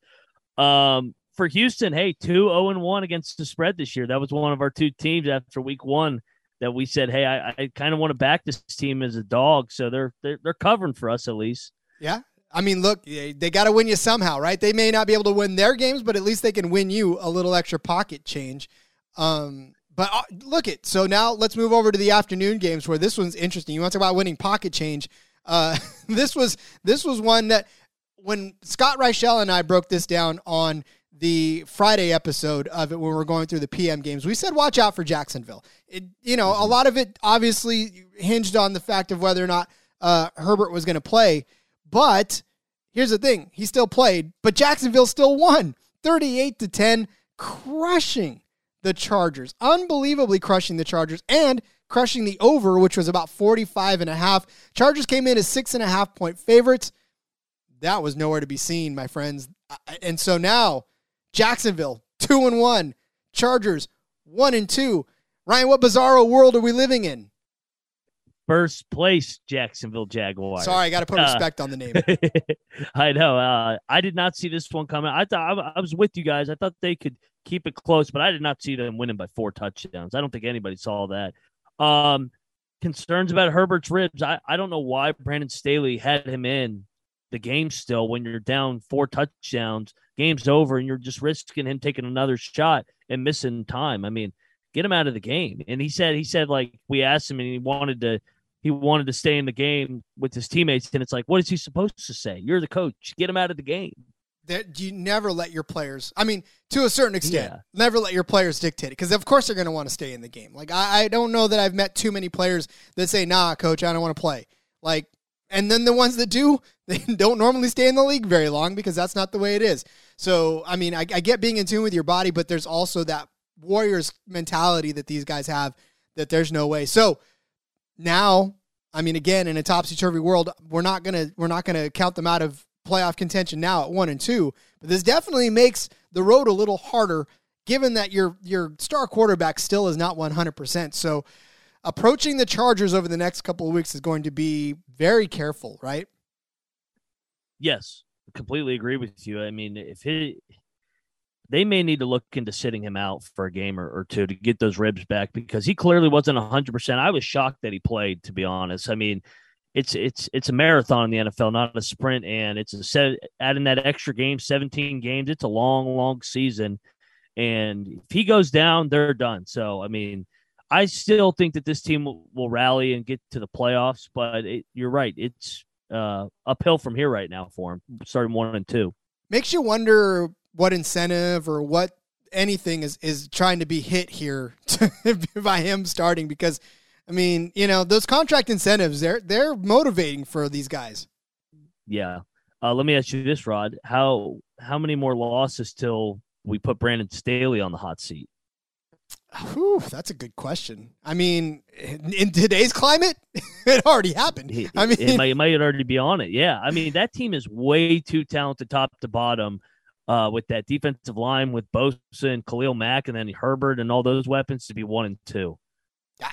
Um, for Houston, hey, two zero and one against the spread this year. That was one of our two teams after Week One that we said, hey, I, I kind of want to back this team as a dog, so they're they're they're covering for us at least. Yeah. I mean, look, they got to win you somehow, right? They may not be able to win their games, but at least they can win you a little extra pocket change. Um, but uh, look it. So now let's move over to the afternoon games where this one's interesting. You want to talk about winning pocket change? Uh, this was this was one that when Scott Reichel and I broke this down on the Friday episode of it when we were going through the PM games, we said watch out for Jacksonville. It, you know, a lot of it obviously hinged on the fact of whether or not uh, Herbert was going to play. But here's the thing: he still played, but Jacksonville still won, 38 to 10, crushing the Chargers, unbelievably crushing the Chargers, and crushing the over, which was about 45 and a half. Chargers came in as six and a half point favorites. That was nowhere to be seen, my friends. And so now, Jacksonville two and one, Chargers one and two. Ryan, what bizarro world are we living in? First place, Jacksonville Jaguars. Sorry, I got to put Uh, respect on the name. I know. Uh, I did not see this one coming. I thought I, I was with you guys. I thought they could keep it close, but I did not see them winning by four touchdowns. I don't think anybody saw that. Um, concerns about Herbert's ribs. I, I don't know why Brandon Staley had him in the game still when you're down four touchdowns, game's over, and you're just risking him taking another shot and missing time. I mean, get him out of the game. And he said he said like we asked him and he wanted to he wanted to stay in the game with his teammates. And it's like, what is he supposed to say? You're the coach. Get him out of the game. that you never let your players i mean to a certain extent Yeah. never let your players dictate it because of course they're going to want to stay in the game like I, I don't know that i've met too many players that say nah coach i don't want to play like and then the ones that do they don't normally stay in the league very long because that's not the way it is so i mean i, I get being in tune with your body but there's also that warriors mentality that these guys have that there's no way so now i mean again in a topsy-turvy world we're not gonna we're not gonna count them out of playoff contention now at one and two but this definitely makes the road a little harder given that your your star quarterback still is not 100% so approaching the chargers over the next couple of weeks is going to be very careful right Yes, completely agree with you. I mean, if he, they may need to look into sitting him out for a game or, or two to get those ribs back because he clearly wasn't hundred percent. I was shocked that he played. To be honest, I mean, it's it's it's a marathon in the NFL, not a sprint, and it's a set adding that extra game, seventeen games. It's a long, long season, and if he goes down, they're done. So, I mean. I still think that this team will, will rally and get to the playoffs, but it, you're right. It's uh, uphill from here right now for him, starting one and two. makes you wonder what incentive or what anything is is trying to be hit here by him starting because I mean, you know, those contract incentives they're they're motivating for these guys. Yeah. Uh, let me ask you this, Rod. How how many more losses till we put Brandon Staley on the hot seat? Whew, that's a good question. I mean, in, in today's climate, it already happened. I mean, it might, it might already be on it. Yeah. I mean, that team is way too talented top to bottom uh, with that defensive line with Bosa and Khalil Mack and then Herbert and all those weapons to be one and two.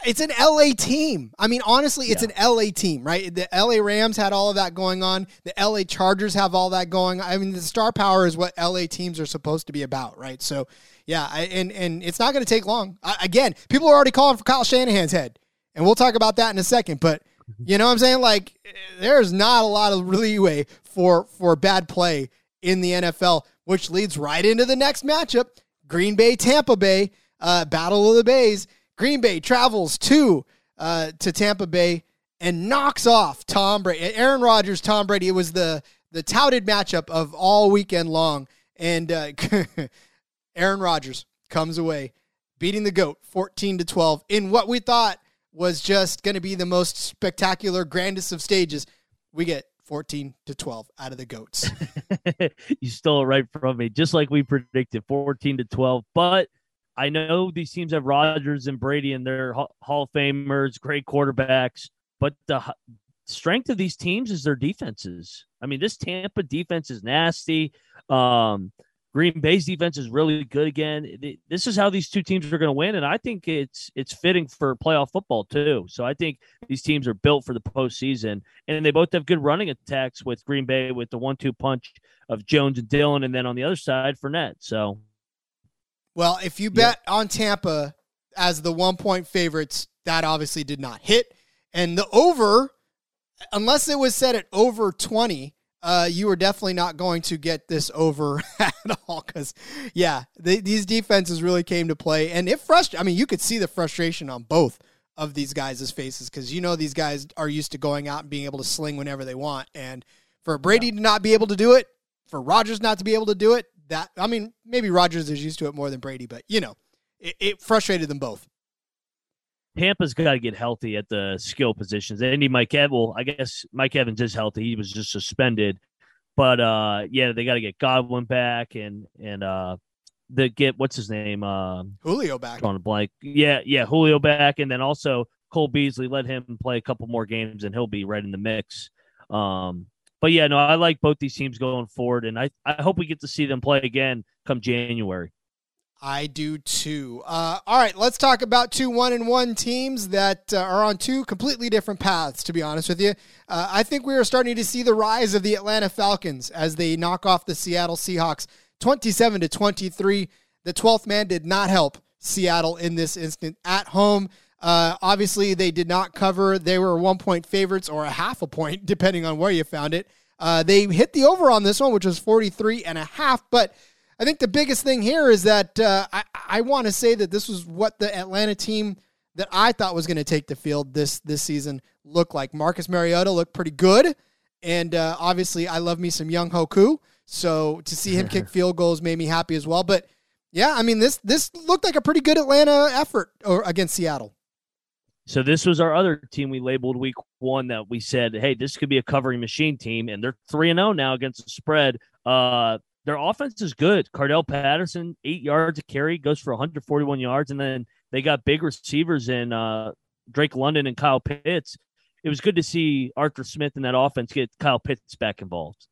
It's an LA team. I mean, honestly, it's Yeah. an LA team, right? The LA Rams had all of that going on. The LA Chargers have all that going. I mean, the star power is what LA teams are supposed to be about, right? So, yeah, I, and and it's not going to take long. I, again, people are already calling for Kyle Shanahan's head, and we'll talk about that in a second. But you know what I'm saying? Like, there's not a lot of leeway for for bad play in the NFL, which leads right into the next matchup: Green Bay, Tampa Bay, uh, Battle of the Bays. Green Bay travels to uh, to Tampa Bay and knocks off Tom Brady. Aaron Rodgers, Tom Brady. It was the the touted matchup of all weekend long. And uh, Aaron Rodgers comes away beating the GOAT 14 to 12 in what we thought was just going to be the most spectacular, grandest of stages. We get 14 to 12 out of the goats. you stole it right from me, just like we predicted 14 to 12. But I know these teams have Rodgers and Brady and they're Hall of Famers, great quarterbacks. But the strength of these teams is their defenses. I mean, this Tampa defense is nasty. Um, Green Bay's defense is really good again. This is how these two teams are going to win, and I think it's it's fitting for playoff football too. So I think these teams are built for the postseason, and they both have good running attacks with Green Bay with the one-two punch of Jones and Dillon, and then on the other side, Fournette. So, well, if you bet yeah. on Tampa as the one-point favorites, that obviously did not hit, and the over, unless it was set at over twenty uh, you are definitely not going to get this over at all because, yeah, they, these defenses really came to play. And it frustrated, I mean, you could see the frustration on both of these guys' faces because you know these guys are used to going out and being able to sling whenever they want. And for Brady yeah. to not be able to do it, for Rodgers not to be able to do it, that, I mean, maybe Rodgers is used to it more than Brady, but, you know, it, it frustrated them both. Tampa's got to get healthy at the skill positions. They need Mike Evans. Well, I guess Mike Evans is healthy. He was just suspended, but uh, yeah, they got to get Godwin back and and uh, the get what's his name uh, Julio back on a blank. Yeah, yeah, Julio back, and then also Cole Beasley. Let him play a couple more games, and he'll be right in the mix. Um, but yeah, no, I like both these teams going forward, and I I hope we get to see them play again come January. I do too. Uh, all right, let's talk about two one and one teams that uh, are on two completely different paths. To be honest with you, uh, I think we are starting to see the rise of the Atlanta Falcons as they knock off the Seattle Seahawks, twenty-seven to twenty-three. The twelfth man did not help Seattle in this instant at home. Uh, obviously, they did not cover. They were one point favorites or a half a point, depending on where you found it. Uh, they hit the over on this one, which was 43 and a half, but I think the biggest thing here is that uh, I, I want to say that this was what the Atlanta team that I thought was going to take the field this this season looked like. Marcus Mariota looked pretty good, and uh, obviously I love me some Younghoe Koo, So to see him kick field goals made me happy as well. But yeah, I mean this this looked like a pretty good Atlanta effort against Seattle. So this was our other team we labeled week one that we said, hey, this could be a covering machine team, and they're three and zero oh now against the spread. Uh, their offense is good. Cordarrelle Patterson, eight yards a carry, goes for 141 yards, and then they got big receivers in uh, Drake London and Kyle Pitts. It was good to see Arthur Smith in that offense get Kyle Pitts back involved.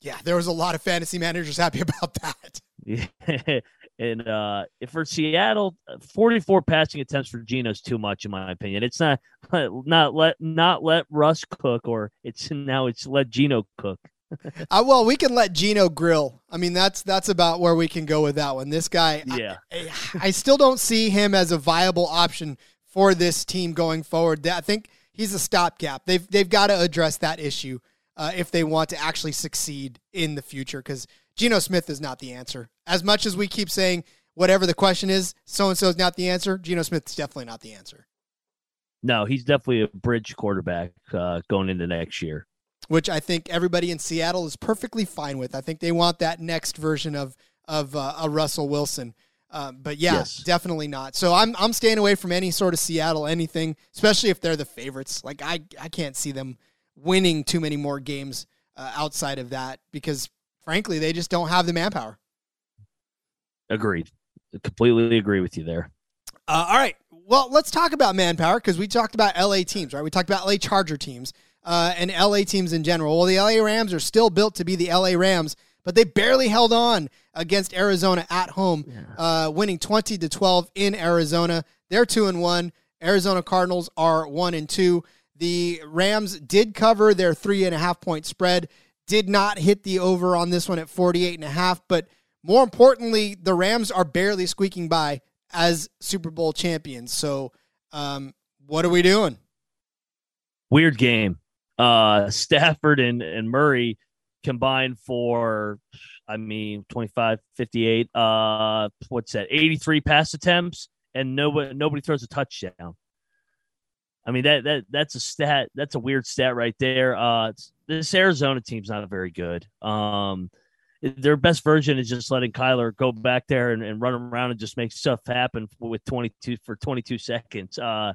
Yeah, there was a lot of fantasy managers happy about that. Yeah. and uh, for Seattle, 44 passing attempts for Geno is too much, in my opinion. It's not not let not let Russ cook, or it's now it's let Geno cook uh, well, we can let Geno grill. I mean, that's that's about where we can go with that one. This guy, yeah, I, I still don't see him as a viable option for this team going forward. I think he's a stopgap. They've they've got to address that issue uh, if they want to actually succeed in the future. Because Geno Smith is not the answer. As much as we keep saying whatever the question is, so and so is not the answer. Geno Smith is definitely not the answer. No, he's definitely a bridge quarterback uh, going into next year which I think everybody in Seattle is perfectly fine with. I think they want that next version of of uh, a Russell Wilson. Uh, but yeah, yes. definitely not. So I'm I'm staying away from any sort of Seattle anything, especially if they're the favorites. Like I I can't see them winning too many more games uh, outside of that because frankly they just don't have the manpower. Agreed. completely agree with you there. Uh, all right. Well, let's talk about manpower because we talked about LA teams, right? We talked about LA Charger teams uh, and LA teams in general. Well, the LA Rams are still built to be the LA Rams, but they barely held on against Arizona at home, yeah. uh, winning 20 to 12 in Arizona. They're 2 and 1. Arizona Cardinals are 1 and 2. The Rams did cover their three and a half point spread, did not hit the over on this one at 48 and a half, but more importantly, the Rams are barely squeaking by as Super Bowl champions. So, um, what are we doing? Weird game uh, Stafford and, and Murray combined for, I mean, 25, 58, uh, what's that, 83 pass attempts, and nobody, nobody throws a touchdown. I mean that that that's a stat. That's a weird stat right there. Uh, this Arizona team's not very good. Um, their best version is just letting Kyler go back there and, and run around and just make stuff happen with 22 for 22 seconds. Uh,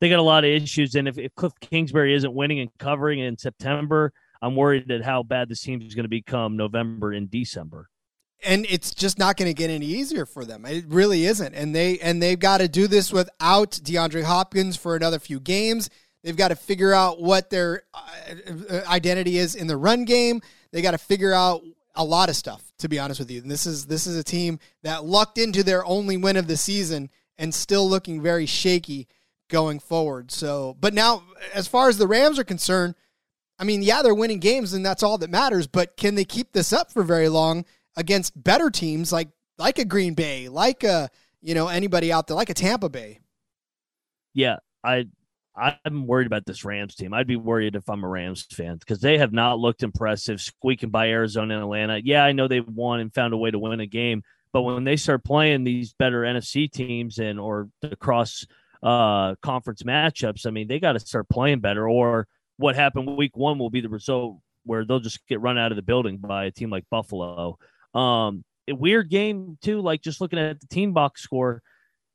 they got a lot of issues, and if, if Cliff Kingsbury isn't winning and covering in September, I'm worried at how bad this team is going to become November and December and it's just not going to get any easier for them. It really isn't. And they and they've got to do this without DeAndre Hopkins for another few games. They've got to figure out what their uh, identity is in the run game. They got to figure out a lot of stuff, to be honest with you. And this is this is a team that lucked into their only win of the season and still looking very shaky going forward. So, but now as far as the Rams are concerned, I mean, yeah, they're winning games and that's all that matters, but can they keep this up for very long? against better teams like like a Green Bay, like a you know anybody out there, like a Tampa Bay. Yeah, I I'm worried about this Rams team. I'd be worried if I'm a Rams fan because they have not looked impressive, squeaking by Arizona and Atlanta. Yeah, I know they've won and found a way to win a game, but when they start playing these better NFC teams and or the cross uh, conference matchups, I mean, they got to start playing better. Or what happened week one will be the result where they'll just get run out of the building by a team like Buffalo. Um, a weird game too. Like just looking at the team box score,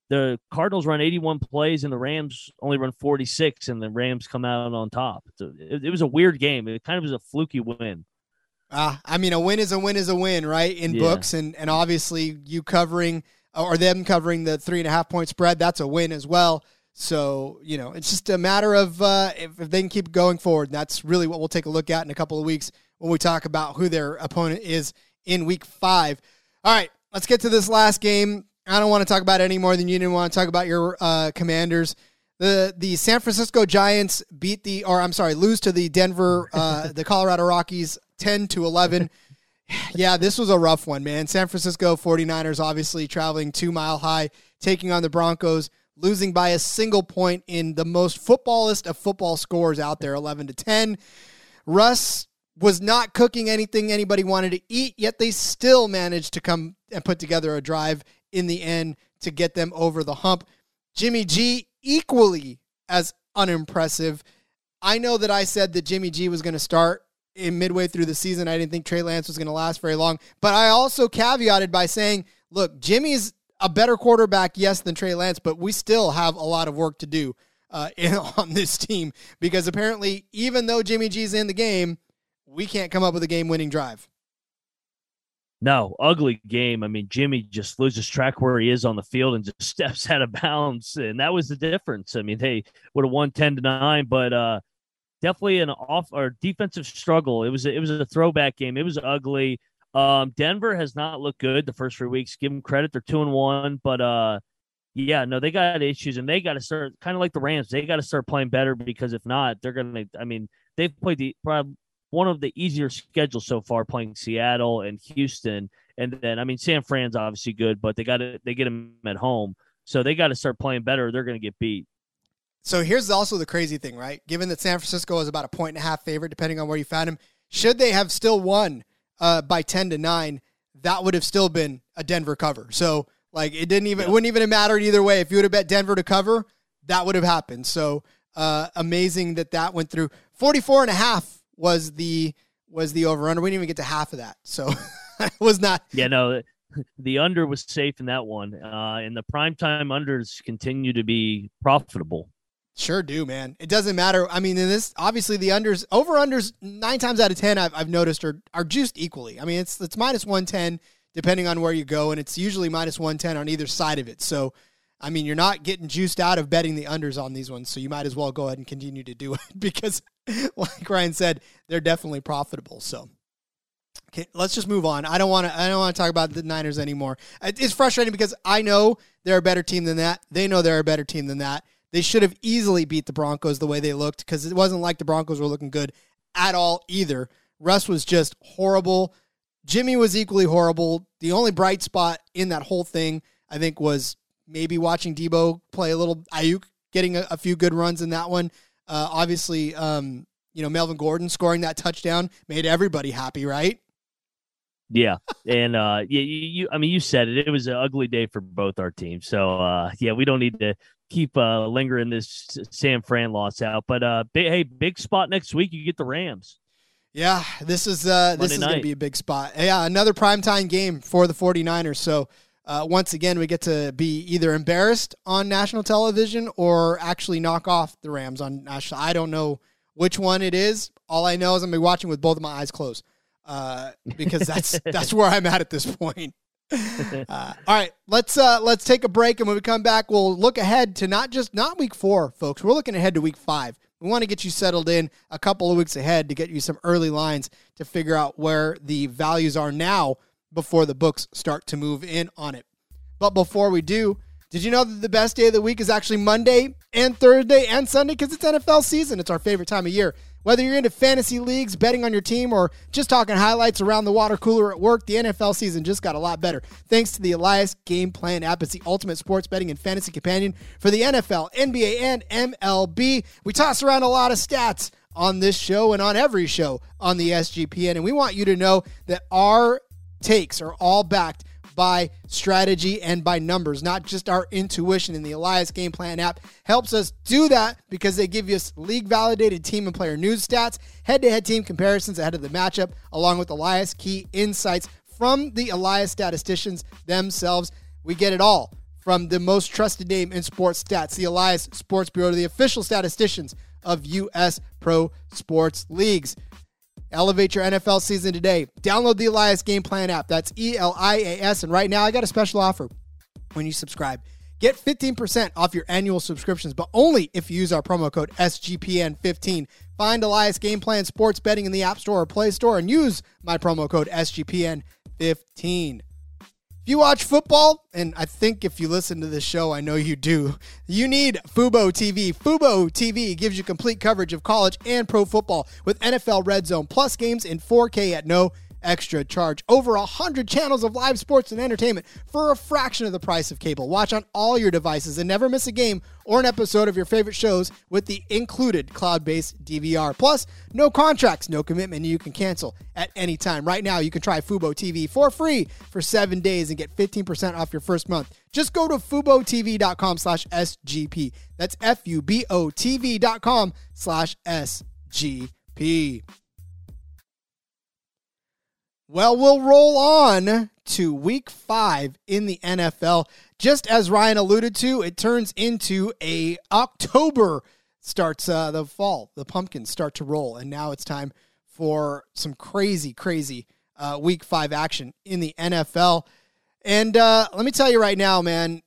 the Cardinals run 81 plays and the Rams only run 46, and the Rams come out on top. It, it was a weird game. It kind of was a fluky win. Uh, I mean, a win is a win is a win, right? In yeah. books, and and obviously you covering or them covering the three and a half point spread, that's a win as well. So you know, it's just a matter of uh, if, if, they can keep going forward. And that's really what we'll take a look at in a couple of weeks when we talk about who their opponent is in week five. All right, let's get to this last game. I don't want to talk about it any more than you didn't want to talk about your uh, commanders. The the San Francisco Giants beat the or I'm sorry, lose to the Denver uh, the Colorado Rockies 10 to 11. yeah, this was a rough one, man. San Francisco 49ers obviously traveling 2 mile high taking on the Broncos losing by a single point in the most footballist of football scores out there 11 to 10. Russ was not cooking anything anybody wanted to eat, yet they still managed to come and put together a drive in the end to get them over the hump. Jimmy G, equally as unimpressive. I know that I said that Jimmy G was going to start in midway through the season. I didn't think Trey Lance was going to last very long, but I also caveated by saying, look, Jimmy's a better quarterback, yes, than Trey Lance, but we still have a lot of work to do uh, in, on this team because apparently, even though Jimmy G's in the game, we can't come up with a game winning drive. No, ugly game. I mean, Jimmy just loses track where he is on the field and just steps out of bounds. And that was the difference. I mean, they would have won 10 to 9, but uh, definitely an off or defensive struggle. It was a, it was a throwback game. It was ugly. Um, Denver has not looked good the first three weeks. Give them credit; they're two and one. But uh, yeah, no, they got issues, and they got to start kind of like the Rams. They got to start playing better because if not, they're gonna. I mean, they've played the probably one of the easier schedules so far, playing Seattle and Houston, and then I mean San Fran's obviously good, but they got to they get them at home, so they got to start playing better. They're to get beat. So here's also the crazy thing, right? Given that San Francisco is about a point and a half favorite, depending on where you found them, should they have still won uh, by ten to nine, that would have still been a Denver cover. So like it didn't even yeah. it wouldn't even have mattered either way. If you would have bet Denver to cover, that would have happened. So uh, amazing that that went through. 44 and a half was the was the over under. We didn't even get to half of that, so it was not. Yeah, no, the under was safe in that one, uh, and the primetime unders continue to be profitable. Sure do, man. It doesn't matter. I mean, this obviously the unders over unders nine times out of ten I've, I've noticed are are juiced equally. I mean, it's it's minus one ten depending on where you go, and it's usually minus one ten on either side of it. So I mean, you're not getting juiced out of betting the unders on these ones, so you might as well go ahead and continue to do it because, like Ryan said, they're definitely profitable. So, okay, let's just move on. I don't want to. I don't want to talk about the Niners anymore. It's frustrating because I know they're a better team than that. They know they're a better team than that. They should have easily beat the Broncos the way they looked because it wasn't like the Broncos were looking good at all either. Russ was just horrible. Jimmy was equally horrible. The only bright spot in that whole thing, I think, was maybe watching Deebo play a little Aiyuk, getting a, a few good runs in that one. Uh, obviously, um, you know, Melvin Gordon scoring that touchdown made everybody happy, right? Yeah, and uh, yeah, you, you, I mean, you said it. It was an ugly day for both our teams. So uh, yeah, we don't need to keep uh, lingering this San Fran loss out. But uh, big, hey, big spot next week. You get the Rams. Yeah, this is uh, this is going to be a big spot. Yeah, another primetime game for the 49ers. So uh, once again, we get to be either embarrassed on national television or actually knock off the Rams on national. I don't know which one it is. All I know is I'm gonna be watching with both of my eyes closed uh, because that's that's where I'm at at this point. Uh, all right, let's uh, let's take a break, and when we come back, we'll look ahead to not just not week four, folks. We're looking ahead to week five. We want to get you settled in a couple of weeks ahead to get you some early lines to figure out where the values are now before the books start to move in on it. But before we do, did you know that the best day of the week is actually Monday and Thursday and Sunday because it's NFL season? It's our favorite time of year. Whether you're into fantasy leagues, betting on your team, or just talking highlights around the water cooler at work, the NFL season just got a lot better. Thanks to the Elias Game Plan app. It's the ultimate sports betting and fantasy companion for the NFL, NBA, and MLB. We toss around a lot of stats on this show and on every show on the SGPN, and we want you to know that our takes are all backed by strategy and by numbers, not just our intuition. And the Elias Game Plan app helps us do that because they give us league validated team and player news stats, head to head team comparisons ahead of the matchup, along with Elias key insights from the Elias statisticians themselves. We get it all from the most trusted name in sports stats, the Elias Sports Bureau, the official statisticians of U.S. pro sports leagues. Elevate your NFL season today. Download the Elias Game Plan app. That's E L I A S. And right now, I got a special offer when you subscribe. Get 15% off your annual subscriptions, but only if you use our promo code SGPN15. Find Elias Game Plan Sports Betting in the App Store or Play Store and use my promo code SGPN15. If you watch football, and I think if you listen to this show, I know you do, you need Fubo TV. Fubo TV gives you complete coverage of college and pro football with NFL Red Zone plus games in 4K at no extra charge. Over 100 channels of live sports and entertainment for a fraction of the price of cable. Watch on all your devices and never miss a game or an episode of your favorite shows with the included cloud based DVR. Plus, no contracts, no commitment, you can cancel at any time. Right now, you can try Fubo TV for free for seven days and get 15% off your first month. Just go to FuboTV.com slash SGP. That's F U B O TV.com slash SGP. Well, we'll roll on to week five in the NFL. Just as Ryan alluded to, it turns into a October starts uh, the fall. The pumpkins start to roll, and now it's time for some crazy, crazy uh, week five action in the NFL. And uh, let me tell you right now, man,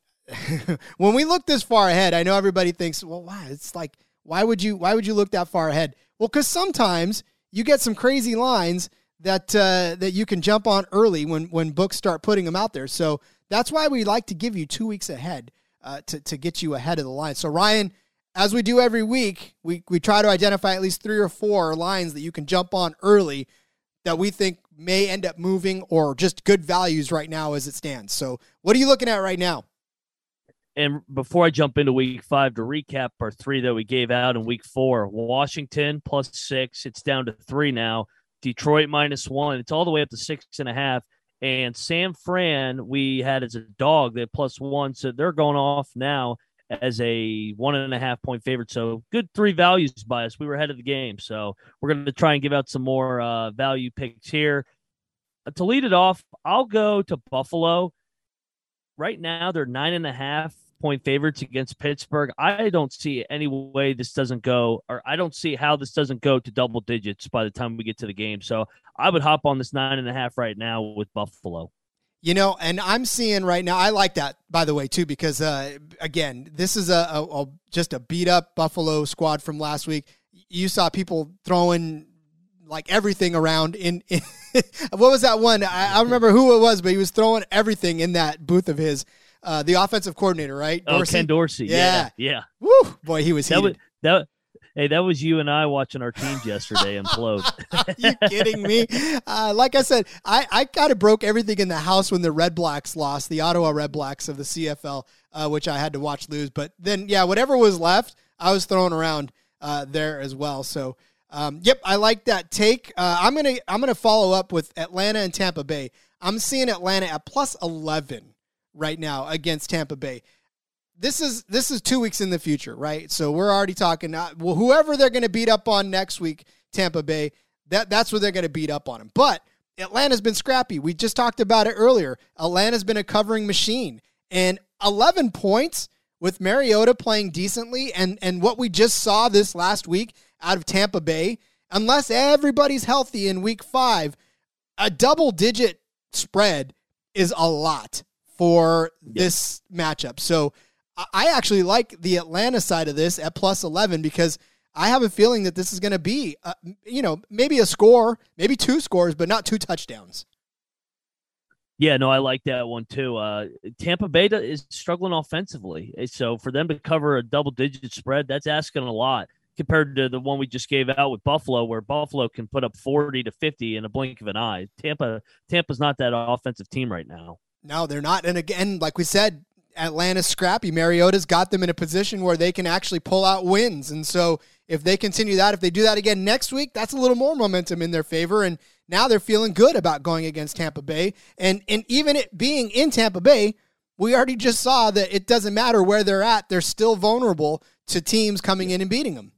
when we look this far ahead, I know everybody thinks, well, why? It's like, why would you? Why would you look that far ahead? Well, because sometimes you get some crazy lines that uh, that you can jump on early when when books start putting them out there. So that's why we like to give you two weeks ahead uh, to to get you ahead of the line. So Ryan, as we do every week, we we try to identify at least three or four lines that you can jump on early that we think may end up moving or just good values right now as it stands. So what are you looking at right now? And before I jump into week five, to recap our three that we gave out in week four Washington plus six. It's down to three now. Detroit minus one. It's all the way up to six and a half. And San Fran, we had as a dog that plus one. So they're going off now as a one and a half point favorite. So good three values by us. We were ahead of the game. So we're going to try and give out some more uh, value picks here. Uh, to lead it off, I'll go to Buffalo. Right now, they're nine and a half point favorites against Pittsburgh. I don't see any way this doesn't go, or I don't see how this doesn't go to double digits by the time we get to the game. So I would hop on this nine and a half right now with Buffalo. You know, and I'm seeing right now. I like that, by the way, too, because uh, again, this is a, a, a just a beat up Buffalo squad from last week. You saw people throwing like everything around in, in what was that one? I, I remember who it was, but he was throwing everything in that booth of his uh, the offensive coordinator, right? Dorsey? Oh, Ken Dorsey. Yeah, yeah. yeah. Woo, boy, he was that heated. Was, that, Hey, that was you and I watching our teams yesterday implode. Are you kidding me? Uh, like I said, I, I kind of broke everything in the house when the Redblacks lost, the Ottawa Redblacks of the CFL, uh, which I had to watch lose. But then, yeah, whatever was left, I was throwing around uh, there as well. So Um, yep, I like that take. Uh, I'm gonna I'm gonna follow up with Atlanta and Tampa Bay. I'm seeing Atlanta at plus 11 right now against Tampa Bay. This is this is two weeks in the future, right? So we're already talking. Uh, well, whoever they're going to beat up on next week, Tampa Bay, that that's where they're going to beat up on them. But Atlanta's been scrappy. We just talked about it earlier. Atlanta's been a covering machine, and 11 points with Mariota playing decently, and and what we just saw this last week out of Tampa Bay, unless everybody's healthy in Week Five, a double digit spread is a lot for this matchup. So I actually like the Atlanta side of this at plus 11 because I have a feeling that this is going to be, uh, you know, maybe a score, maybe two scores, but not two touchdowns. Yeah, no, I like that one too. Uh, Tampa Bay is struggling offensively, so for them to cover a double-digit spread, that's asking a lot compared to the one we just gave out with Buffalo, where Buffalo can put up forty to fifty in a blink of an eye. Tampa, Tampa's not that offensive team right now. No, they're not. And again, like we said, Atlanta's scrappy. Mariota's got them in a position where they can actually pull out wins, and so if they continue that, if they do that again next week, that's a little more momentum in their favor. And now they're feeling good about going against Tampa Bay. And and even it being in Tampa Bay, we already just saw that it doesn't matter where they're at, they're still vulnerable to teams coming in and beating them.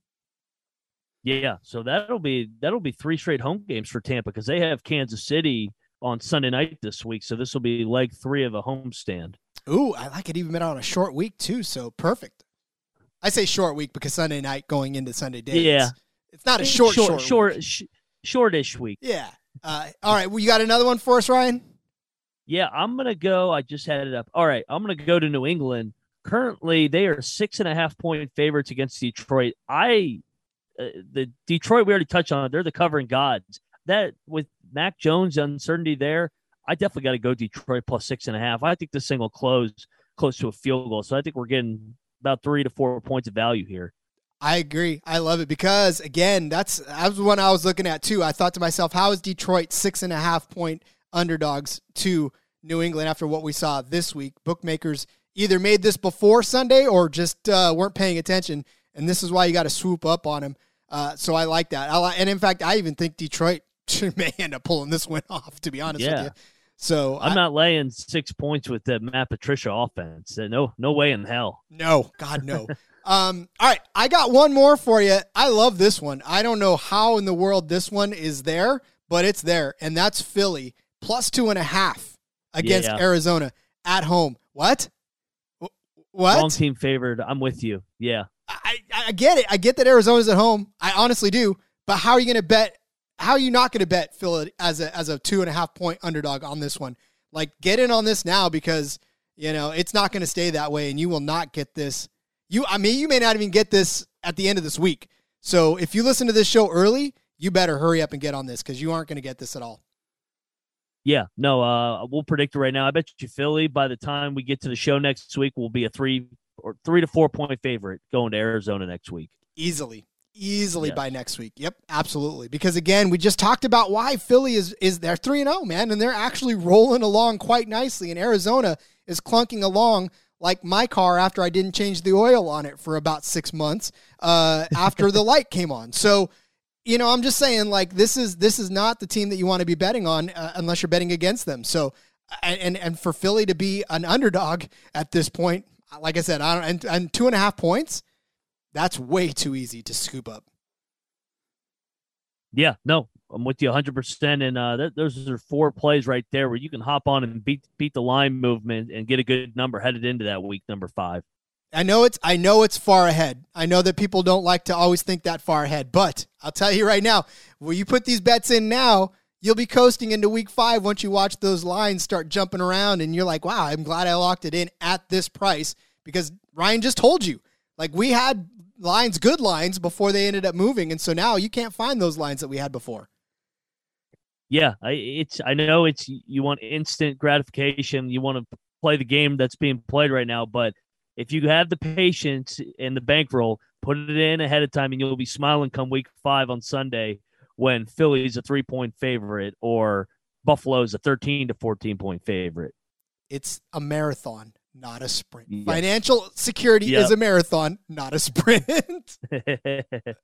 Yeah, so that'll be that'll be three straight home games for Tampa because they have Kansas City on Sunday night this week. So this will be leg three of a homestand. Ooh, I like it even better on a short week too. So perfect. I say short week because Sunday night going into Sunday day. Yeah, it's, it's not a short, short, short, short, sh- shortish week. Yeah. Uh, all right. Well, you got another one for us, Ryan? Yeah, I'm gonna go. I just had it up. All right, I'm gonna go to New England. Currently, they are six and a half point favorites against Detroit. I, uh, the Detroit, we already touched on. it. They're the covering gods. That with Mac Jones uncertainty there, I definitely got to go Detroit plus six and a half. I think this thing will close close to a field goal. So I think we're getting about three to four points of value here. I agree. I love it because again, that's that was one I was looking at too. I thought to myself, how is Detroit six and a half point underdogs to New England after what we saw this week? Bookmakers either made this before Sunday or just uh, weren't paying attention, and this is why you got to swoop up on them. Uh, so I like that. I and in fact, I even think Detroit may end up pulling this one off. To be honest yeah. with you. So I'm I, not laying six points with the Matt Patricia offense. No, no way in hell. No, God, no. um, all right, I got one more for you. I love this one. I don't know how in the world this one is there, but it's there, and that's Philly plus two and a half against Yeah. Arizona at home. What? Wh- What? Wrong team favored. I'm with you. Yeah. I, I get it. I get that Arizona's at home. I honestly do. But how are you going to bet? How are you not going to bet Philly as a as a two and a half point underdog on this one? Like, get in on this now because you know it's not going to stay that way, and you will not get this. You, I mean, you may not even get this at the end of this week. So if you listen to this show early, you better hurry up and get on this because you aren't going to get this at all. Yeah. No, uh, we'll predict it right now. I bet you Philly, by the time we get to the show next week, will be a three or three to four point favorite going to Arizona next week. easily easily Yes. by next week. Yep absolutely. Because again we just talked about why philly is is they're 3 and 0 man and they're actually rolling along quite nicely and arizona is clunking along like my car after i didn't change the oil on it for about six months uh, after the light came on. So you know i'm just saying like this is this is not the team that you want to be betting on uh, unless you're betting against them. So and and for philly to be an underdog at this point like i said i don't and, and two and a half points that's way too easy to scoop up. Yeah. No, I'm with you 100. percent And uh, th- those are four plays right there where you can hop on and beat beat the line movement and get a good number headed into that week number five. I know it's I know it's far ahead. I know that people don't like to always think that far ahead, but I'll tell you right now, when you put these bets in now, you'll be coasting into week 5 once you watch those lines start jumping around and you're like, "Wow, I'm glad I locked it in at this price because Ryan just told you. Like we had lines, good lines before they ended up moving, and so now you can't find those lines that we had before. Yeah, I, it's I know it's you want instant gratification. You want to play the game that's being played right now, but if you have the patience and the bankroll, put it in ahead of time, and you'll be smiling come week five on Sunday when Philly's a three point favorite or Buffalo's a thirteen to fourteen point favorite. It's a marathon, not a sprint. Yes. Financial security Yep. is a marathon, not a sprint.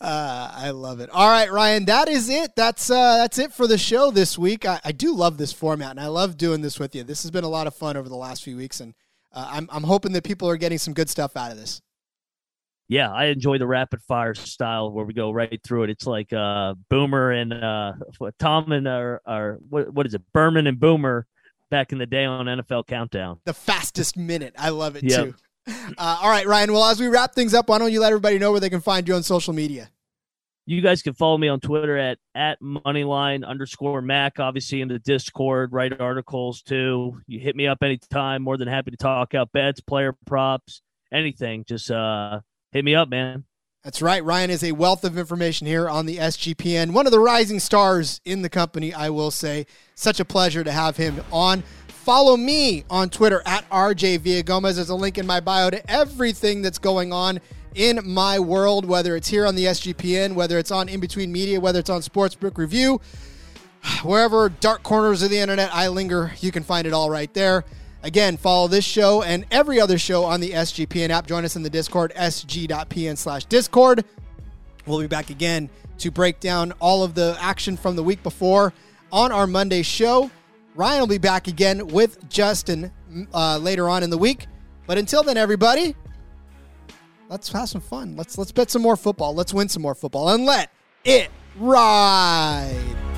Uh, I love it. All right, Ryan, that is it. That's uh, that's it for the show this week. I, I do love this format, and I love doing this with you. This has been a lot of fun over the last few weeks, and uh, I'm I'm hoping that people are getting some good stuff out of this. yeah, I enjoy the rapid fire style where we go right through it. It's like uh, Boomer and uh, Tom and our, our what, what is it, Berman and Boomer back in the day on NFL Countdown. The fastest minute. I love it Yep. too. Uh, all right, Ryan. Well, as we wrap things up, why don't you let everybody know where they can find you on social media? You guys can follow me on Twitter at at moneyline underscore Mac. Obviously in the Discord, write articles too. You hit me up anytime. More than happy to talk out bets, player props, anything. Just uh, hit me up, man. That's right. Ryan is a wealth of information here on the SGPN. One of the rising stars in the company, I will say. Such a pleasure to have him on. Follow me on Twitter at RJ Villagomez. There's a link in my bio to everything that's going on in my world, whether it's here on the SGPN, whether it's on In Between Media, whether it's on Sportsbook Review, wherever dark corners of the internet I linger, you can find it all right there. Again, follow this show and every other show on the SGPN app. Join us in the Discord, sg.pn slash Discord. We'll be back again to break down all of the action from the week before on our Monday show. Ryan will be back again with Justin uh, later on in the week. But until then, everybody, let's have some fun. Let's let's bet some more football. Let's win some more football and let it ride.